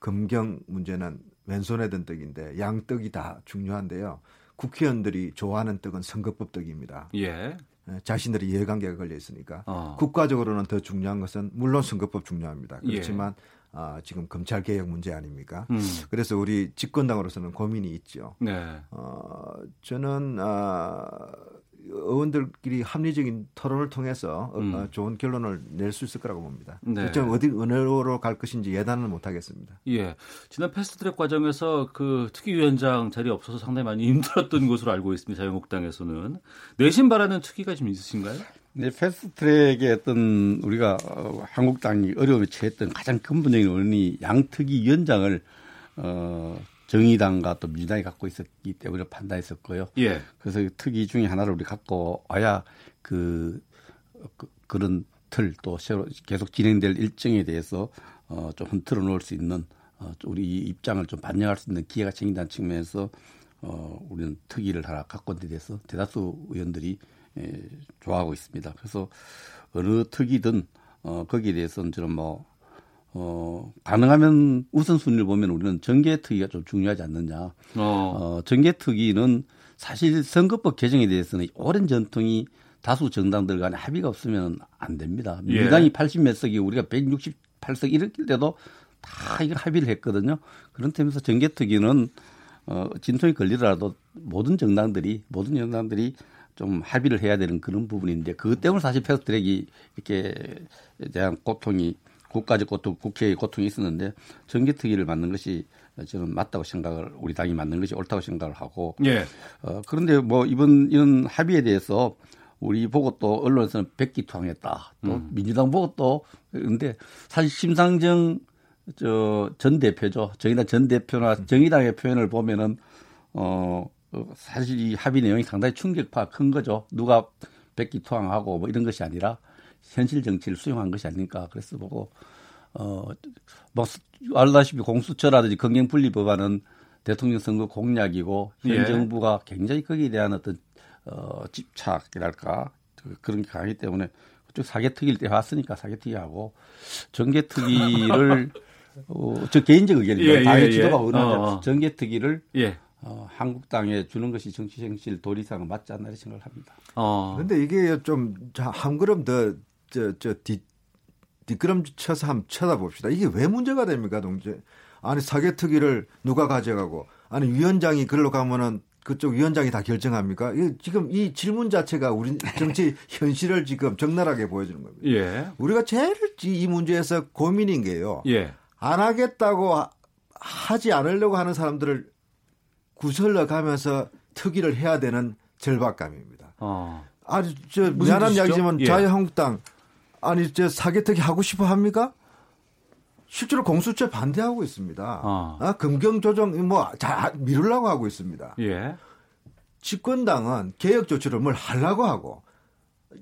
검경 문제는 왼손에 든 떡인데 양 떡이 다 중요한데요. 국회의원들이 좋아하는 떡은 선거법 떡입니다. 예. 예, 자신들의 이해관계가 걸려 있으니까 어. 국가적으로는 더 중요한 것은 물론 선거법 중요합니다. 예. 그렇지만 아, 지금 검찰 개혁 문제 아닙니까? 음. 그래서 우리 집권당으로서는 고민이 있죠. 네. 어, 저는 아, 의원들끼리 합리적인 토론을 통해서 어, 음. 어, 좋은 결론을 낼 수 있을 거라고 봅니다. 네. 좀 어디 어느로 갈 것인지 예단은 못 하겠습니다. 예. 지난 패스트트랙 과정에서 그 특위위원장 자리 없어서 상당히 많이 힘들었던 것으로 알고 있습니다. 자유한국당에서는 내심 바라는 특위가 좀 있으신가요? 네, 패스트트랙의 어떤 우리가 어, 한국당이 어려움에 처했던 가장 근본적인 원인이 양특위 위원장을 어, 정의당과 또 민주당이 갖고 있었기 때문에 판단했었고요. 예. 그래서 그 특위 중에 하나를 우리 갖고 와야 그, 그, 런 틀 또 새로 계속 진행될 일정에 대해서 어, 좀 흔들어 놓을 수 있는 어, 우리 이 입장을 좀 반영할 수 있는 기회가 생긴다는 측면에서 어, 우리는 특위를 하나 갖고 온데 대해서 대다수 의원들이 예, 좋아하고 있습니다. 그래서 어느 특위든 어, 거기에 대해서는 저는 뭐 어, 가능하면 우선순위를 보면 우리는 정계특위가 좀 중요하지 않느냐. 어. 어, 정계특위는 사실 선거법 개정에 대해서는 오랜 전통이 다수 정당들 간에 합의가 없으면 안 됩니다. 예. 민주당이 80몇 석이 우리가 168석 이럴 때도 다 이걸 합의를 했거든요. 그런 점에서 정계특위는 어, 진통이 걸리더라도 모든 정당들이 모든 정당들이 좀 합의를 해야 되는 그런 부분인데 그것 때문에 사실 패스트트랙이 이렇게 대한 고통이 국가적 고통, 국회의 고통이 있었는데 정기특위를 만든 것이 저는 맞다고 생각을 우리 당이 만든 것이 옳다고 생각을 하고 예. 어, 그런데 뭐 이번 이런 합의에 대해서 우리 보고 또 언론에서는 백기투항했다. 또 음. 민주당 보고 또 그런데 사실 심상정 저 전 대표죠. 정의당 전 대표나 정의당의 표현을 보면은 어 어, 사실 이 합의 내용이 상당히 충격파 큰 거죠. 누가 백기 투항하고 뭐 이런 것이 아니라 현실 정치를 수용한 것이 아닐까 그래서 보고 어뭐 알다시피 공수처라든지 검경분리 법안은 대통령 선거 공약이고 현 예. 정부가 굉장히 거기에 대한 어떤 어 집착이랄까 그 그런 게 강하기 때문에 그쪽 사개특위를 때 왔으니까 사개특위하고 정개특위를 어, 저 개인적 의견입니다. 예, 예, 당의 예. 지도가 어, 원하는 어. 정개특위를 예. 어, 한국당에 주는 것이 정치 정치를 도리상 맞지 않나 생각을 합니다. 어. 그런데 이게 좀 한 걸음 더저저 뒷걸음 쳐서 한번 쳐다봅시다. 이게 왜 문제가 됩니까, 동재? 아니 사개특위를 누가 가져가고 아니 위원장이 글로 가면은 그쪽 위원장이 다 결정합니까? 이 지금 이 질문 자체가 우리 정치 현실을 지금 적나라하게 보여주는 겁니다. 예. 우리가 제일 이 문제에서 고민인 게요. 예. 안 하겠다고 하- 하지 않으려고 하는 사람들을 구설러 가면서 특위를 해야 되는 절박감입니다. 어. 아니 저 미안한? 이야기지만 예. 자유한국당 아니 저 사개특위 하고 싶어 합니까? 실제로 공수처 반대하고 있습니다. 어. 아, 금경 조정 뭐잘 미루려고 하고 있습니다. 예. 집권당은 개혁 조치를 뭘 하려고 하고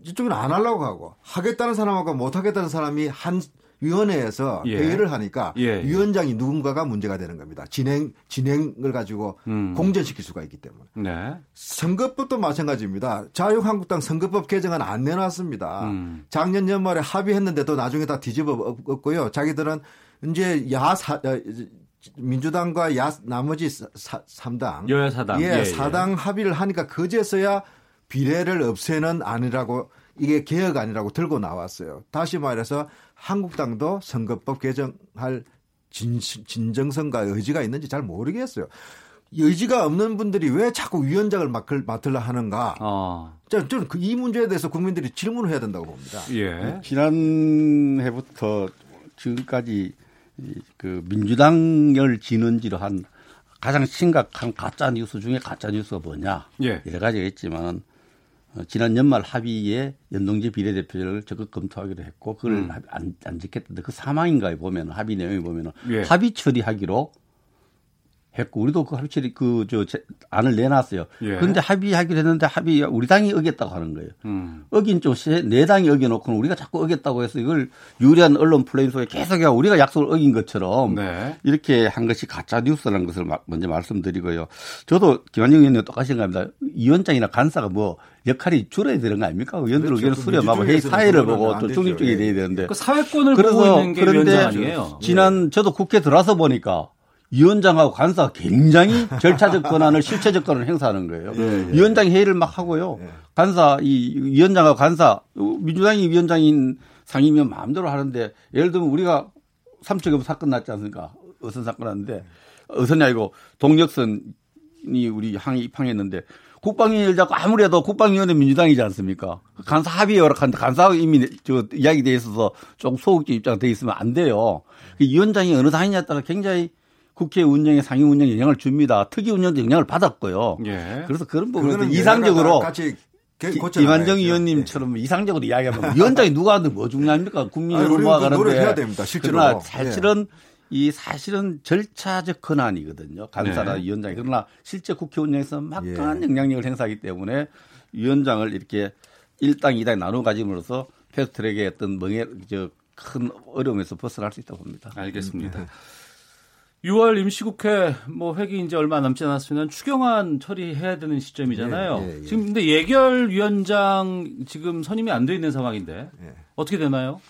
이쪽은 안 하려고 하고 하겠다는 사람하고 못 하겠다는 사람이 한 위원회에서 예. 회의를 하니까 예. 위원장이 누군가가 문제가 되는 겁니다. 진행 진행을 가지고 음. 공전시킬 수가 있기 때문에. 네. 선거법도 마찬가지입니다. 자유한국당 선거법 개정안 안 내놨습니다. 음. 작년 연말에 합의했는데도 나중에 다 뒤집어 엎고요. 자기들은 이제 야사 어, 민주당과 야 나머지 사, 3당 여야 사당. 예, 예, 예. 사당 합의를 하니까 그제서야 비례를 없애는 아니라고 이게 개혁 아니라고 들고 나왔어요. 다시 말해서 한국당도 선거법 개정할 진, 진정성과 의지가 있는지 잘 모르겠어요. 의지가 없는 분들이 왜 자꾸 위원장을 맡을, 맡으려 하는가? 어. 저는 저는 그이 문제에 대해서 국민들이 질문을 해야 된다고 봅니다. 예. 지난해부터 지금까지 이- 그 민주당을 진원지로 한 가장 심각한 가짜 뉴스 중에 가짜 뉴스가 뭐냐 예. 여러 가지가 있지만 어, 지난 연말 합의에 연동제 비례대표를 적극 검토하기로 했고 그걸 음. 합- 안, 안 지켰던데 그 사망인가에 보면 합의 내용에 보면 은 예. 합의 처리하기로 했고 우리도 그 합의 처리 그저 안을 내놨어요. 예. 그런데 합의하기로 했는데 합의 우리 당이 어겼다고 하는 거예요. 음. 어긴 좀네 당이 어겨놓고는 우리가 자꾸 어겼다고 해서 이걸 유리한 언론 플레이 속에 계속 우리가 약속을 어긴 것처럼 네. 이렇게 한 것이 가짜 뉴스라는 것을 마- 먼저 말씀드리고요. 저도 김한영 의원님 똑같이 생각합니다. 위원장이나 간사가 뭐 역할이 줄어야 되는 거 아닙니까? 의원들 그렇죠. 의견을 그 수렴하고 회의 사회를 보고 안 또. 중립적이 예. 돼야 되는데 그 사회권을 보고 그래서 있는 게 위원장 아니에요. 지난 저도 국회 들어와서 보니까 위원장하고 간사가 굉장히 절차적 권한을 실체적 권한을 행사하는 거예요. 예, 예. 위원장이 회의를 막 하고요. 예. 간사 이 위원장하고 간사 민주당이 위원장인 상임위원 마음대로 하는데 예를 들면 우리가 삼척에서 사건 났지 않습니까? 어선 사건 났는데 어선이 아니고 동력선이 우리 항에 입항했는데 국방위원을 잡고 아무리 해도 국방위원회 민주당이지 않습니까? 간사 합의에 허락하는데 간사 이미 저 이야기 돼 있어서 좀 소극적 입장 돼 있으면 안 돼요. 그 위원장이 어느 당이냐에 따라 굉장히 국회 운영에 상임 운영에 영향을 줍니다. 특위 운영도 영향을 받았고요. 예. 그래서 그런 그거는 이상적으로 같이 개- 기- 고쳐 김한정 나가야죠. 의원님처럼 이상적으로 이야기하면 위원장이 누가 하든 뭐 중요합니까? 그 모아가는데 노력해야 됩니다, 실제로. 그러나 사실은 이 사실은 절차적 권한이거든요. 간사나 네. 위원장이 그러나 실제 국회 운영에서 막강한 예. 영향력을 행사하기 때문에 위원장을 이렇게 1당, 2당 나눠 가짐으로써 패스트트랙의 어떤 멍에 저큰 어려움에서 벗어날 수 있다고 봅니다. 알겠습니다. 6월 임시국회 뭐 회기 이제 얼마 남지 않았으면 추경안 처리해야 되는 시점이잖아요. 예, 예, 예. 지금 근데 예결위원장 지금 선임이 안 돼 있는 상황인데 예. 어떻게 되나요?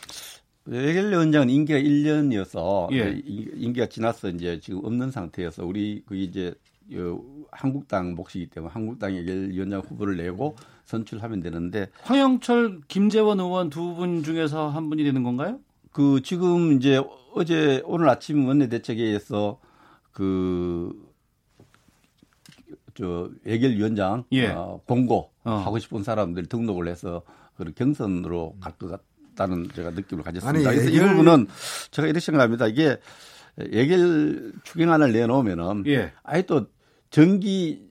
예결위원장은 임기가 1년이어서 예. 임기가 지나서 이제 지금 없는 상태여서 우리 그 이제 요 한국당 몫이기 때문에 한국당 예결위원장 후보를 내고 선출하면 되는데 황영철, 김재원 의원 두 분 중에서 한 분이 되는 건가요? 그 지금 이제 어제 오늘 아침 원내 대책회의에서 그저 예결위원장 예. 어, 공고 어. 하고 싶은 사람들 등록을 해서 그 경선으로 갈 것 같다는 제가 느낌을 가졌습니다. 아니, 그래서 이 예결- 부분은 제가 이렇게 생각합니다. 이게 예결 추경안을 내놓으면은 예. 아예 또 정기 저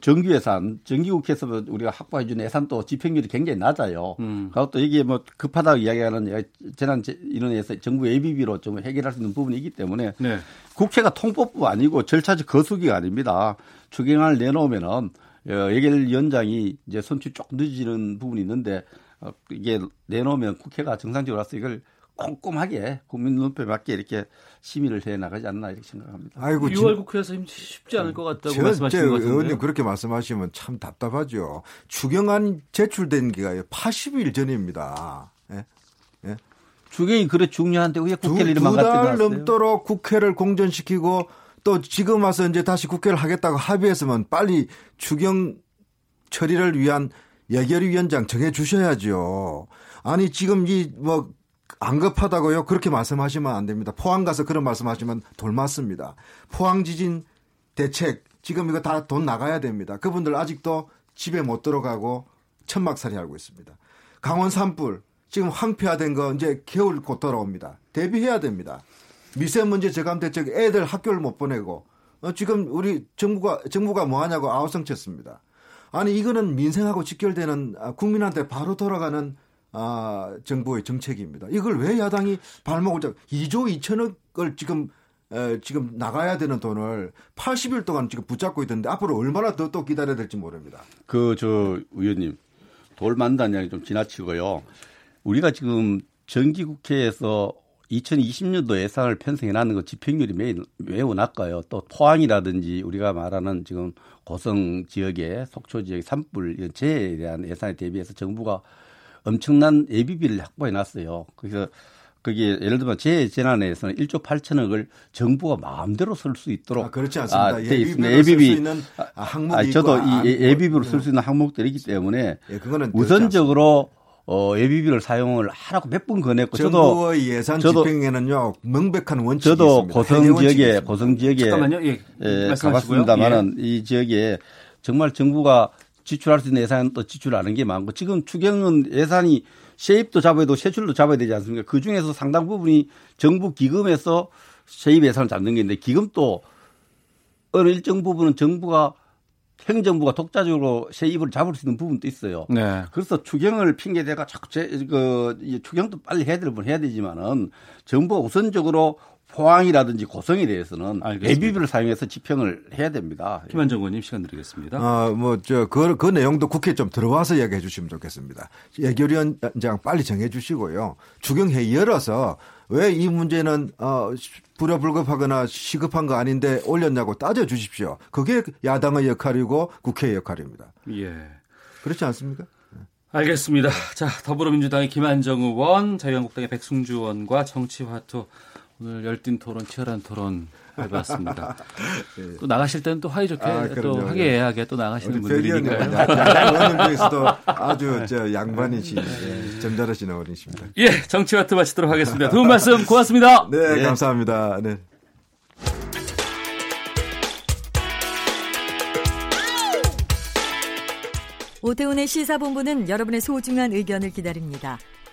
정기 예산, 정기국회에서 우리가 확보해 준 예산도 집행률이 굉장히 낮아요. 음. 그리고 또 이게 뭐 급하다고 이야기하는 재난 인원에서 정부 예비비로 좀 해결할 수 있는 부분이 있기 때문에 네. 국회가 통법부 아니고 절차적 거수기가 아닙니다. 추경안을 내놓으면은 어, 예결위원장이 이제 선출 조금 늦어지는 부분이 있는데 어, 이게 내놓으면 국회가 정상적으로 와서 이걸 꼼꼼하게 국민 눈높이에 맞게 이렇게 심의를 해 나가지 않나 이렇게 생각합니다. 아이고 6월 국회에서 쉽지 않을 것 같다고 저, 말씀하시는 것 같은데 의원님 그렇게 말씀하시면 참 답답하죠. 추경안 제출된 기가 80일 전입니다. 예? 예? 추경이 그래 중요한데 왜 국회를 이렇게 두달 넘도록 국회를 공전시키고 또 지금 와서 이제 다시 국회를 하겠다고 합의했으면 빨리 추경 처리를 위한 예결위원장 정해 주셔야죠. 아니 지금 이 뭐 안 급하다고요? 그렇게 말씀하시면 안 됩니다. 포항 가서 그런 말씀하시면 돌맞습니다. 포항 지진 대책 지금 이거 다 돈 나가야 됩니다. 그분들 아직도 집에 못 들어가고 천막살이 하고 있습니다. 강원 산불 지금 황폐화된 거 이제 겨울 곧 돌아옵니다. 대비해야 됩니다. 미세먼지 저감 대책 애들 학교를 못 보내고 어, 지금 우리 정부가 정부가 뭐 하냐고 아우성쳤습니다. 아니 이거는 민생하고 직결되는 아, 국민한테 바로 돌아가는 아, 정부의 정책입니다. 이걸 왜 야당이 발목을 잡 2조 2천억을 지금 에, 지금 나가야 되는 돈을 80일 동안 지금 붙잡고 있던데 앞으로 얼마나 더 또 기다려야 될지 모릅니다. 그 저 의원님 돌 만다는 이야기 좀 지나치고요. 우리가 지금 정기국회에서 2020년도 예산을 편성해 놨는 거 집행률이 매우, 매우 낮아요. 또 포항이라든지 우리가 말하는 지금 고성 지역의 속초 지역의 산불 연체에 대한 예산에 대비해서 정부가 엄청난 예비비를 확보해 놨어요. 그래서 거기에 예를 들면 재 재난에서는 1조 8천억을 정부가 마음대로 쓸 수 있도록 아, 그렇지 않습니다. 아, 예비비로 예비비 쓸수 있는 항목이 아, 저도 이 예비비로 쓸 수 있는 항목들이기 때문에 예, 그거는 우선적으로 어, 예비비를 사용을 하라고 몇 번 권했고 저도 예산 저도, 집행에는요 명백한 원칙이 저도 있습니다. 고성 지역에 고성 지역에 잠깐만요. 예, 예, 가봤습니다만은 예. 이 지역에 정말 정부가 지출할 수 있는 예산은 또 지출하는 게 많고 지금 추경은 예산이 세입도 잡아야 되고 세출도 잡아야 되지 않습니까? 그 중에서 상당 부분이 정부 기금에서 세입 예산을 잡는 게 있는데 기금도 어느 일정 부분은 정부가 행정부가 독자적으로 세입을 잡을 수 있는 부분도 있어요. 네. 그래서 추경을 핑계대가 자꾸 제, 그, 추경도 빨리 해야 될 분 해야 되지만은 정부가 우선적으로 포항이라든지 고성에 대해서는 예비비를 사용해서 집행을 해야 됩니다. 김한정 의원님 시간 드리겠습니다. 아, 뭐, 저, 그, 그 내용도 국회에 좀 들어와서 이야기해 주시면 좋겠습니다. 예결위원장 빨리 정해 주시고요. 추경회의 열어서 왜 이 문제는, 어, 불효불급하거나 시급한 거 아닌데 올렸냐고 따져 주십시오. 그게 야당의 역할이고 국회의 역할입니다. 예. 그렇지 않습니까? 알겠습니다. 자, 더불어민주당의 김한정 의원, 자유한국당의 백승주 의원과 정치화투 오늘 열띤 토론, 치열한 토론 해봤습니다. 네. 또 나가실 때는 또 화이 좋게 아, 또 화기애애하게 또 나가시는 분들이니까요. 중에서도 아주 저 양반이신 예, 점잖으신 어른이십니다. 예, 정치와트 마치도록 하겠습니다. 두 분 말씀 고맙습니다. 네, 네. 감사합니다. 네. 오태훈의 시사본부는 여러분의 소중한 의견을 기다립니다.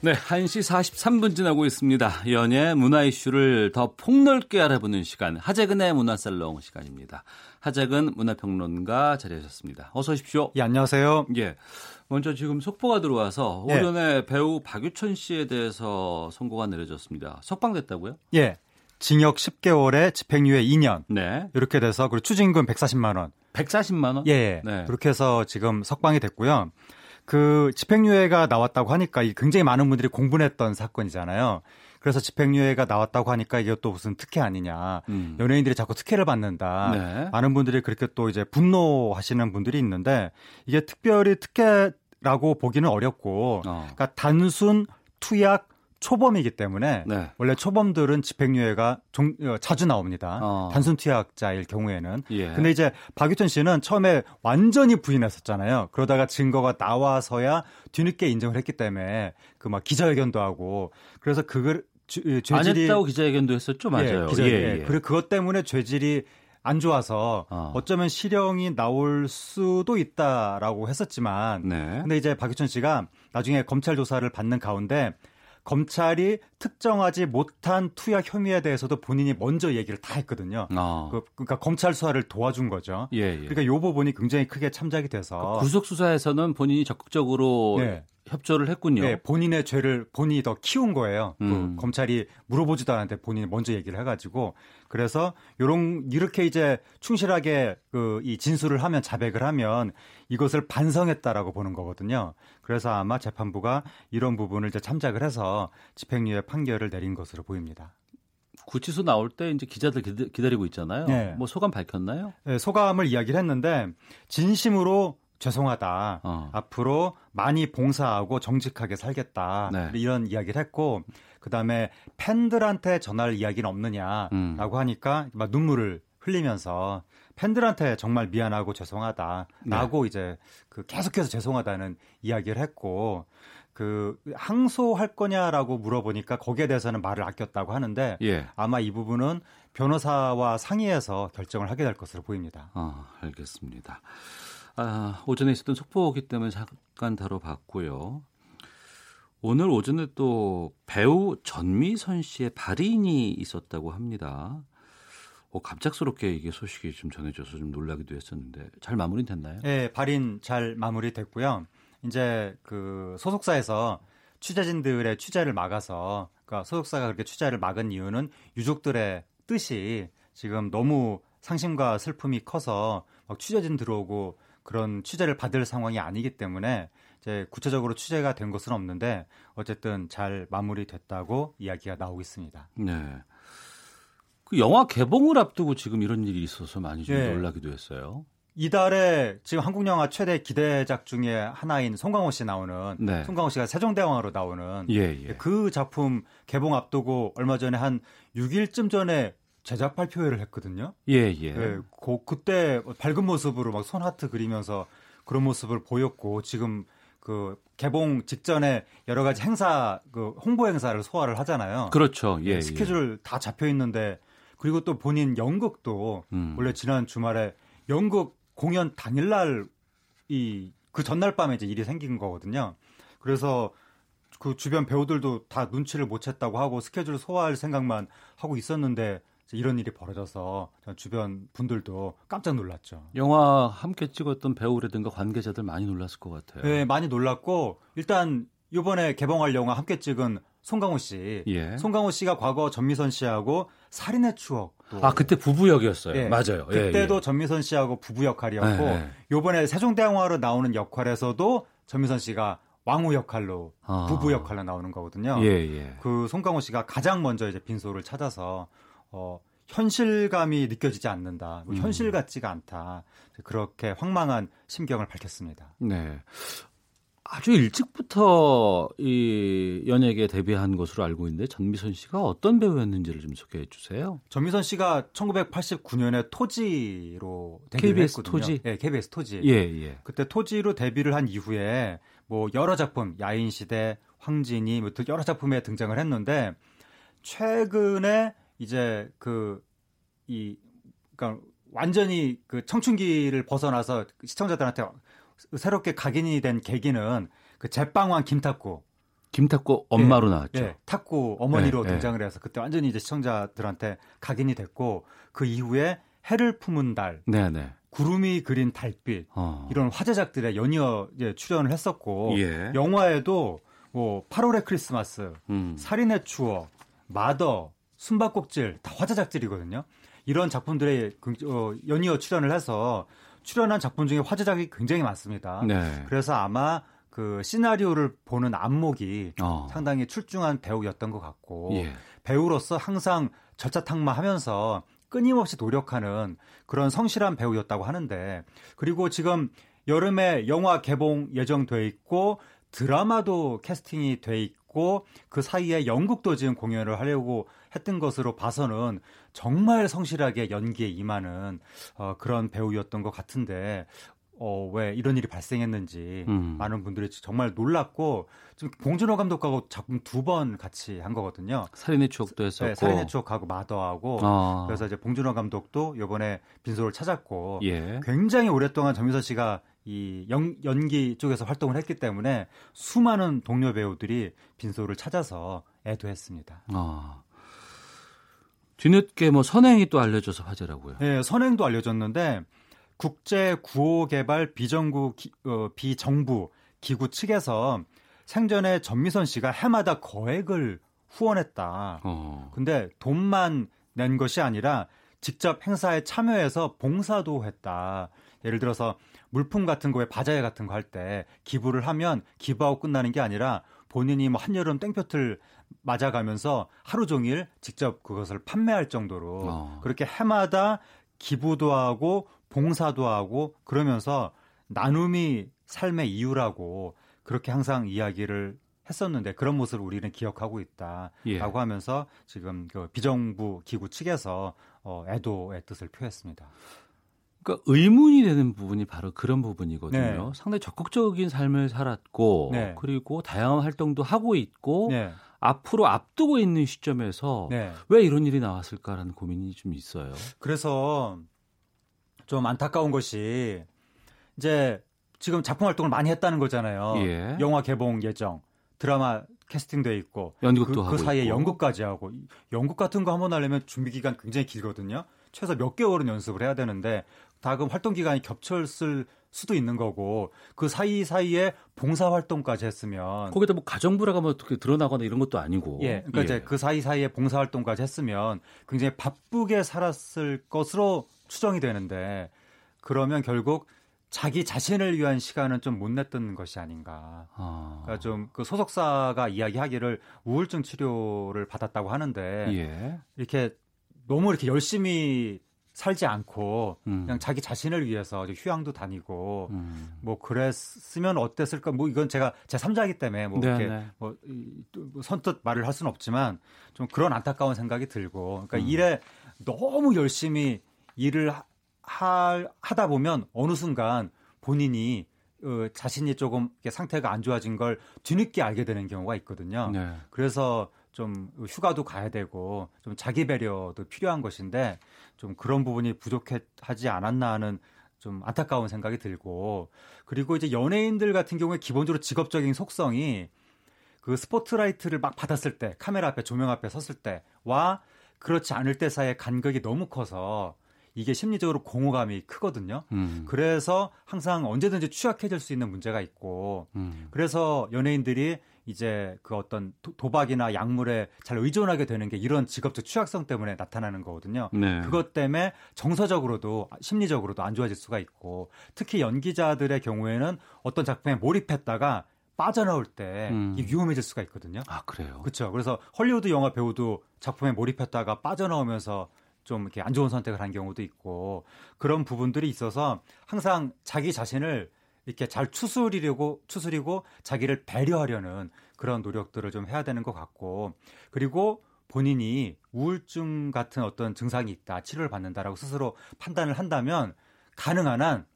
네, 1시 43분 지나고 있습니다. 연예 문화 이슈를 더 폭넓게 알아보는 시간, 하재근의 문화살롱 시간입니다. 하재근 문화평론가 자리하셨습니다. 어서 오십시오. 예, 안녕하세요. 예. 먼저 지금 속보가 들어와서 예. 오전에 배우 박유천 씨에 대해서 선고가 내려졌습니다. 석방됐다고요? 예. 징역 10개월에 집행유예 2년. 네. 이렇게 돼서 그리고 추징금 140만 원. 140만 원? 예. 네. 그렇게 해서 지금 석방이 됐고요. 그 집행유예가 나왔다고 하니까 굉장히 많은 분들이 공분했던 사건이잖아요. 그래서 집행유예가 나왔다고 하니까 이게 또 무슨 특혜 아니냐. 음. 연예인들이 자꾸 특혜를 받는다. 네. 많은 분들이 그렇게 또 이제 분노하시는 분들이 있는데 이게 특별히 특혜라고 보기는 어렵고 어. 그러니까 단순 투약 초범이기 때문에 네. 원래 초범들은 집행유예가 종, 어, 자주 나옵니다. 어. 단순 투약자일 경우에는. 예. 근데 이제 박유천 씨는 처음에 완전히 부인했었잖아요. 그러다가 증거가 나와서야 뒤늦게 인정을 했기 때문에 그 막 기자회견도 하고 그래서 그걸 죄, 질이 안 했다고 기자회견도 했었죠, 맞아요. 예, 기자회견. 예, 예. 그리고 그것 때문에 죄질이 안 좋아서 어. 어쩌면 실형이 나올 수도 있다라고 했었지만, 네. 근데 이제 박유천 씨가 나중에 검찰 조사를 받는 가운데 검찰이 특정하지 못한 투약 혐의에 대해서도 본인이 먼저 얘기를 다 했거든요. 아. 그, 러니까 검찰 수사를 도와준 거죠. 예, 예. 그러니까 요 부분이 굉장히 크게 참작이 돼서 그 구속 수사에서는 본인이 적극적으로 네. 협조를 했군요. 네, 본인의 죄를 본인이 더 키운 거예요. 음. 그 검찰이 물어보지도 않았는데 본인이 먼저 얘기를 해가지고 그래서 요런 이렇게 이제 충실하게 그 이 진술을 하면 자백을 하면 이것을 반성했다라고 보는 거거든요. 그래서 아마 재판부가 이런 부분을 이제 참작을 해서 집행유예 판결을 내린 것으로 보입니다. 구치소 나올 때 이제 기자들 기다리고 있잖아요. 네. 뭐 소감 밝혔나요? 네, 소감을 이야기를 했는데 진심으로 죄송하다. 어. 앞으로 많이 봉사하고 정직하게 살겠다. 네. 이런 이야기를 했고 그다음에 팬들한테 전할 이야기는 없느냐라고 음. 하니까 막 눈물을 흘리면서 팬들한테 정말 미안하고 죄송하다라고 네. 이제 그 계속해서 죄송하다는 이야기를 했고 그 항소할 거냐라고 물어보니까 거기에 대해서는 말을 아꼈다고 하는데 예. 아마 이 부분은 변호사와 상의해서 결정을 하게 될 것으로 보입니다. 아, 알겠습니다. 아, 오전에 있었던 속보기 때문에 잠깐 다뤄봤고요. 오늘 오전에 또 배우 전미선 씨의 발인이 있었다고 합니다. 어, 갑작스럽게 이게 소식이 좀 전해져서 좀 놀라기도 했었는데 잘 마무리됐나요? 네, 발인 잘 마무리됐고요. 이제 그 소속사에서 취재진들의 취재를 막아서 그러니까 소속사가 그렇게 취재를 막은 이유는 유족들의 뜻이 지금 너무 상심과 슬픔이 커서 막 취재진 들어오고 그런 취재를 받을 상황이 아니기 때문에 이제 구체적으로 취재가 된 것은 없는데 어쨌든 잘 마무리됐다고 이야기가 나오고 있습니다. 네. 그 영화 개봉을 앞두고 지금 이런 일이 있어서 많이 좀 예. 놀라기도 했어요. 이달에 지금 한국 영화 최대 기대작 중에 하나인 송강호 씨 나오는 네. 송강호 씨가 세종대왕으로 나오는 예, 예. 그 작품 개봉 앞두고 얼마 전에 한 6일쯤 전에 제작 발표회를 했거든요. 예, 예. 네, 그, 그때 밝은 모습으로 막 손하트 그리면서 그런 모습을 보였고 지금 그 개봉 직전에 여러 가지 행사 그 홍보 행사를 소화를 하잖아요. 그렇죠. 예, 예. 스케줄 다 잡혀 있는데 그리고 또 본인 연극도 음. 원래 지난 주말에 연극 공연 당일날 이 그 전날 밤에 이제 일이 생긴 거거든요. 그래서 그 주변 배우들도 다 눈치를 못 챘다고 하고 스케줄 소화할 생각만 하고 있었는데 이런 일이 벌어져서 전 주변 분들도 깜짝 놀랐죠. 영화 함께 찍었던 배우라든가 관계자들 많이 놀랐을 것 같아요. 네, 많이 놀랐고 일단 이번에 개봉할 영화 함께 찍은 송강호 씨. 예. 송강호 씨가 과거 전미선 씨하고 살인의 추억. 또아 그때 부부 역이었어요. 예. 맞아요. 예, 그때도 예. 전미선 씨하고 부부 역할이었고 예, 예. 요번에 세종대왕화로 나오는 역할에서도 전미선 씨가 왕후 역할로 아. 부부 역할로 나오는 거거든요. 예, 예. 그 송강호 씨가 가장 먼저 이제 빈소를 찾아서 어 현실감이 느껴지지 않는다. 뭐 음. 현실 같지가 않다. 그렇게 황망한 심경을 밝혔습니다. 네. 아주 일찍부터 이 연예계에 데뷔한 것으로 알고 있는데 전미선 씨가 어떤 배우였는지를 좀 소개해 주세요. 전미선 씨가 1989년에 토지로 데뷔를 KBS 했거든요. 토지? 네, KBS 토지. 예, 예. 그때 토지로 데뷔를 한 이후에 뭐 여러 작품, 야인 시대, 황진이 뭐 여러 작품에 등장을 했는데 최근에 이제 그 이 그러니까 완전히 그 청춘기를 벗어나서 시청자들한테 새롭게 각인이 된 계기는 그 제빵왕 김탁구 김탁구 엄마로 예, 나왔죠. 예, 탁구 어머니로 예, 예. 등장을 해서 그때 완전히 이제 시청자들한테 각인이 됐고 그 이후에 해를 품은 달, 네, 네. 구름이 그린 달빛 어. 이런 화제작들에 연이어 이제 출연을 했었고 예. 영화에도 뭐 8월의 크리스마스, 음. 살인의 추억, 마더, 숨바꼭질 다 화제작들이거든요. 이런 작품들에 그- 어, 연이어 출연을 해서 출연한 작품 중에 화제작이 굉장히 많습니다. 네. 그래서 아마 그 시나리오를 보는 안목이 어. 상당히 출중한 배우였던 것 같고 예. 배우로서 항상 절차탕마하면서 끊임없이 노력하는 그런 성실한 배우였다고 하는데 그리고 지금 여름에 영화 개봉 예정돼 있고 드라마도 캐스팅이 돼 있고 그 사이에 연극도 지금 공연을 하려고 했던 것으로 봐서는 정말 성실하게 연기에 임하는 어, 그런 배우였던 것 같은데 어, 왜 이런 일이 발생했는지 음. 많은 분들이 정말 놀랐고 좀 봉준호 감독하고 작품 두 번 같이 한 거거든요. 살인의 추억도 했었고 네, 살인의 추억하고 마더하고 아. 그래서 이제 봉준호 감독도 이번에 빈소를 찾았고 예. 굉장히 오랫동안 정유서 씨가 이 연, 연기 쪽에서 활동을 했기 때문에 수많은 동료 배우들이 빈소를 찾아서 애도했습니다. 아. 뒤늦게 뭐 선행이 또 알려져서 화제라고요. 네, 선행도 알려졌는데 국제 구호 개발 비정부 기, 어, 비정부 기구 측에서 생전에 전미선 씨가 해마다 거액을 후원했다. 어. 근데 돈만 낸 것이 아니라 직접 행사에 참여해서 봉사도 했다. 예를 들어서 물품 같은 거에 바자회 같은 거 할 때 기부를 하면 기부하고 끝나는 게 아니라 본인이 뭐 한여름 땡볕을 맞아가면서 하루 종일 직접 그것을 판매할 정도로 어. 그렇게 해마다 기부도 하고 봉사도 하고 그러면서 나눔이 삶의 이유라고 그렇게 항상 이야기를 했었는데 그런 모습을 우리는 기억하고 있다라고 예. 하면서 지금 그 비정부 기구 측에서 어, 애도의 뜻을 표했습니다. 그러니까 의문이 되는 부분이 바로 그런 부분이거든요. 네. 상당히 적극적인 삶을 살았고 네. 그리고 다양한 활동도 하고 있고 네, 앞으로 앞두고 있는 시점에서 네. 왜 이런 일이 나왔을까라는 고민이 좀 있어요. 그래서 좀 안타까운 것이 이제 지금 작품 활동을 많이 했다는 거잖아요. 예. 영화 개봉 예정, 드라마 캐스팅돼 있고 연극도 그, 하고 그 사이에 있고. 연극까지 하고 이- 연극 같은 거 한번 하려면 준비 기간 굉장히 길거든요. 최소 몇 개월은 연습을 해야 되는데 다금 활동 기간이 겹쳤을 수도 있는 거고 그 사이 사이에 봉사 활동까지 했으면 거기다 뭐 가정부라가 뭐 어떻게 드러나거나 이런 것도 아니고. 예, 그러니까 이제 그 사이 사이에 봉사 활동까지 했으면 굉장히 바쁘게 살았을 것으로 추정이 되는데 그러면 결국 자기 자신을 위한 시간은 좀 못 냈던 것이 아닌가. 아. 그러니까 좀 그 소속사가 이야기하기를 우울증 치료를 받았다고 하는데 예. 이렇게 너무 이렇게 열심히 살지 않고 음. 그냥 자기 자신을 위해서 휴양도 다니고 음. 뭐 그랬으면 어땠을까 뭐 이건 제가 제 3자이기 때문에 뭐 네, 이렇게 네. 뭐, 이, 또뭐 선뜻 말을 할 수는 없지만 좀 그런 안타까운 생각이 들고 그러니까 음. 일에 너무 열심히 일을 하, 하- 하다 보면 어느 순간 본인이 어, 자신이 조금 상태가 안 좋아진 걸 뒤늦게 알게 되는 경우가 있거든요. 네. 그래서 좀 휴가도 가야 되고 좀 자기 배려도 필요한 것인데 좀 그런 부분이 부족하지 않았나 하는 좀 안타까운 생각이 들고 그리고 이제 연예인들 같은 경우에 기본적으로 직업적인 속성이 그 스포트라이트를 막 받았을 때 카메라 앞에 조명 앞에 섰을 때와 그렇지 않을 때 사이의 간격이 너무 커서 이게 심리적으로 공허감이 크거든요. 음. 그래서 항상 언제든지 취약해질 수 있는 문제가 있고 음. 그래서 연예인들이 이제 그 어떤 도- 도박이나 약물에 잘 의존하게 되는 게 이런 직업적 취약성 때문에 나타나는 거거든요. 네. 그것 때문에 정서적으로도 심리적으로도 안 좋아질 수가 있고 특히 연기자들의 경우에는 어떤 작품에 몰입했다가 빠져나올 때 음. 위험해질 수가 있거든요. 아 그래요. 그렇죠. 그래서 헐리우드 영화 배우도 작품에 몰입했다가 빠져나오면서 좀 이렇게 안 좋은 선택을 한 경우도 있고 그런 부분들이 있어서 항상 자기 자신을 이렇게 잘 추스리려고 추스리고 자기를 배려하려는 그런 노력들을 좀 해야 되는 것 같고 그리고 본인이 우울증 같은 어떤 증상이 있다 치료를 받는다라고 스스로 판단을 한다면 가능한 한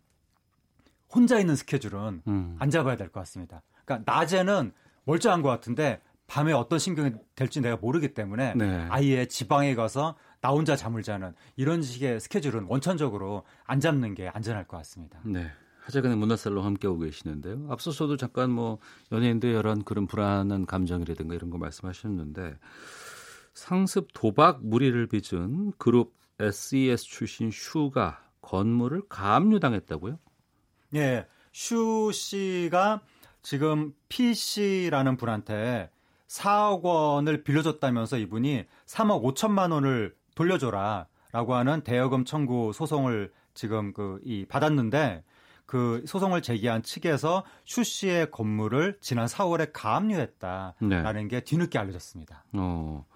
혼자 있는 스케줄은 음. 안 잡아야 될 것 같습니다. 그러니까 낮에는 멀쩡한 것 같은데 밤에 어떤 신경이 될지 내가 모르기 때문에 네. 아예 지방에 가서 나 혼자 잠을 자는 이런 식의 스케줄은 원천적으로 안 잡는 게 안전할 것 같습니다. 네. 하재근의 문화살롱 함께하고 계시는데요. 앞서서도 잠깐 뭐 연예인들의 여러 그런 불안한 감정이라든가 이런 거 말씀하셨는데 상습 도박 물의를 빚은 그룹 SES 출신 슈가 건물을 가압류당했다고요? 예, 슈 씨가 지금 P 씨라는 분한테 4억 원을 빌려줬다면서 이분이 3억 5천만 원을 돌려줘라라고 하는 대여금 청구 소송을 지금 그 이 받았는데 그 소송을 제기한 측에서 슈 씨의 건물을 지난 4월에 가압류했다라는 게 뒤늦게 알려졌습니다. 어.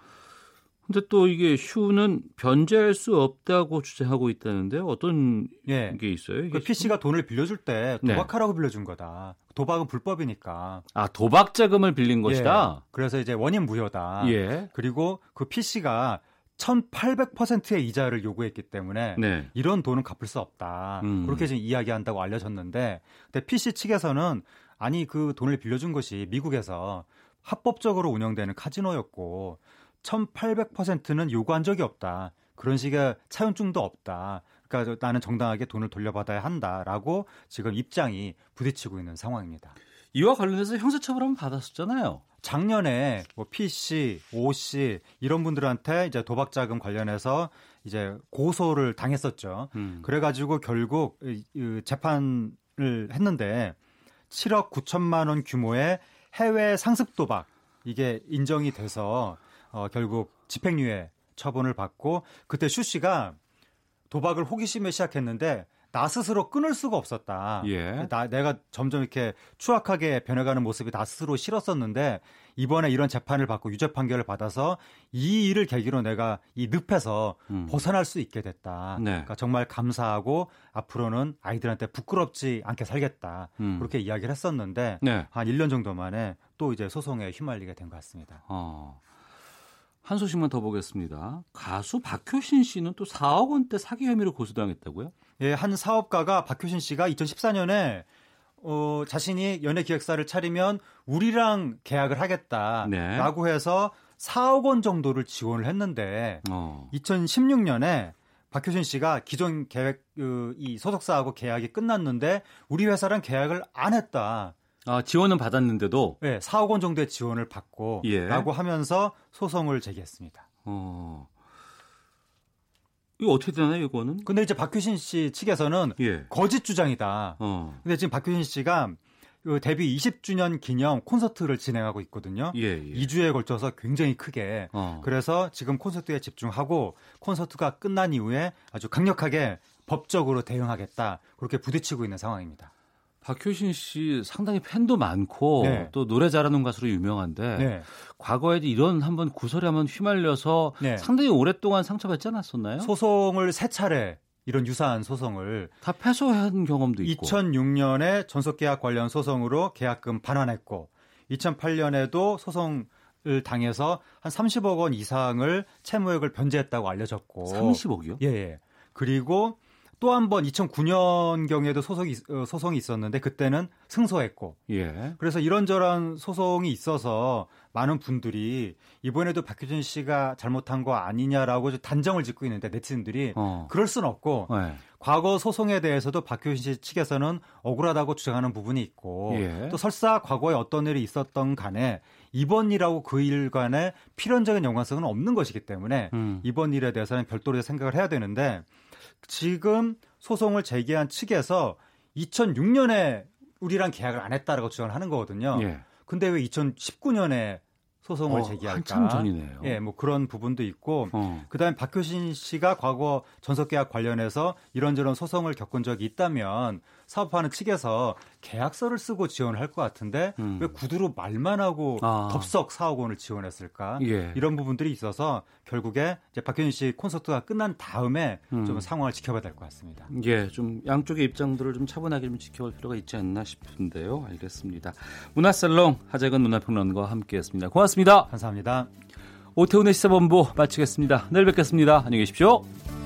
근데 또 이게 슈는 변제할 수 없다고 주장하고 있다는데 어떤 예. 게 있어요? 그 P 씨가 돈을 빌려줄 때 네. 도박하라고 빌려준 거다. 도박은 불법이니까. 아 도박 자금을 빌린 것이다. 예. 그래서 이제 원인 무효다. 예. 그리고 그 PC가 1800%의 이자를 요구했기 때문에 네. 이런 돈은 갚을 수 없다. 음. 그렇게 지금 이야기한다고 알려졌는데 근데 PC 측에서는 아니 그 돈을 빌려준 것이 미국에서 합법적으로 운영되는 카지노였고 1800%는 요구한 적이 없다. 그런 식의 차용증도 없다. 그러니까 나는 정당하게 돈을 돌려받아야 한다라고 지금 입장이 부딪히고 있는 상황입니다. 이와 관련해서 형사처벌 한번 받았었잖아요. 작년에 뭐 P 씨, O 씨 이런 분들한테 이제 도박 자금 관련해서 이제 고소를 당했었죠. 음. 그래가지고 결국 재판을 했는데 7억 9천만 원 규모의 해외 상습 도박 이게 인정이 돼서 어, 결국 집행유예 처분을 받고 그때 슈 씨가 도박을 호기심에 시작했는데 나 스스로 끊을 수가 없었다. 예. 나 내가 점점 이렇게 추악하게 변해가는 모습이 나 스스로 싫었었는데 이번에 이런 재판을 받고 유죄 판결을 받아서 이 일을 계기로 내가 이 늪에서 음. 벗어날 수 있게 됐다. 네. 그러니까 정말 감사하고 앞으로는 아이들한테 부끄럽지 않게 살겠다. 음. 그렇게 이야기를 했었는데 네. 한 1년 정도 만에 또 이제 소송에 휘말리게 된 것 같습니다. 어. 한 소식만 더 보겠습니다. 가수 박효신 씨는 또 4억 원대 사기 혐의로 고소당했다고요? 예, 한 사업가가 박효신 씨가 2014년에 어, 자신이 연예 기획사를 차리면 우리랑 계약을 하겠다라고 네. 해서 4억 원 정도를 지원을 했는데 어. 2016년에 박효신 씨가 기존 계획 그, 이 소속사하고 계약이 끝났는데 우리 회사랑 계약을 안 했다. 아, 지원은 받았는데도 네, 4억 원 정도의 지원을 받고 예. 라고 하면서 소송을 제기했습니다. 어. 이거 어떻게 되나요, 이거는? 근데 이제 박효신 씨 측에서는 예. 거짓 주장이다. 어. 근데 지금 박효신 씨가 그 데뷔 20주년 기념 콘서트를 진행하고 있거든요. 예, 예. 2주에 걸쳐서 굉장히 크게. 어. 그래서 지금 콘서트에 집중하고 콘서트가 끝난 이후에 아주 강력하게 법적으로 대응하겠다. 그렇게 부딪히고 있는 상황입니다. 박효신 씨 상당히 팬도 많고 네. 또 노래 잘하는 가수로 유명한데 네. 과거에 이런 한번 구설에 한번 휘말려서 네. 상당히 오랫동안 상처받지 않았었나요? 소송을 세 차례 이런 유사한 소송을 다 패소한 경험도 있고 2006년에 전속계약 관련 소송으로 계약금 반환했고 2008년에도 소송을 당해서 한 30억 원 이상을 채무액을 변제했다고 알려졌고 30억이요? 예, 예. 그리고 또 한 번 2009년경에도 소송이, 어, 소송이 있었는데 그때는 승소했고 예. 그래서 이런저런 소송이 있어서 많은 분들이 이번에도 박효진 씨가 잘못한 거 아니냐라고 좀 단정을 짓고 있는데 네티즌들이 어. 그럴 순 없고 네. 과거 소송에 대해서도 박효신 씨 측에서는 억울하다고 주장하는 부분이 있고 예. 또 설사 과거에 어떤 일이 있었던 간에 이번 일하고 그 일간에 필연적인 연관성은 없는 것이기 때문에 음. 이번 일에 대해서는 별도로 생각을 해야 되는데 지금 소송을 제기한 측에서 2006년에 우리랑 계약을 안 했다라고 주장을 하는 거거든요. 예. 근데 왜 2019년에 소송을 어, 제기할까? 한참 전이네요. 예, 뭐 그런 부분도 있고 어. 그다음에 박효신 씨가 과거 전속계약 관련해서 이런저런 소송을 겪은 적이 있다면 사업하는 측에서 계약서를 쓰고 지원을 할 것 같은데 음. 왜 구두로 말만 하고 아. 덥석 4억 원을 지원했을까? 예. 이런 부분들이 있어서 결국에 이제 박효신 씨 콘서트가 끝난 다음에 음. 좀 상황을 지켜봐야 될 것 같습니다. 예, 좀 양쪽의 입장들을 좀 차분하게 좀 지켜볼 필요가 있지 않나 싶은데요. 알겠습니다. 문화살롱 하재근 문화평론가와 함께했습니다. 고맙습니다. 감사합니다. 오태훈의 시사본부 마치겠습니다. 내일 뵙겠습니다. 안녕히 계십시오.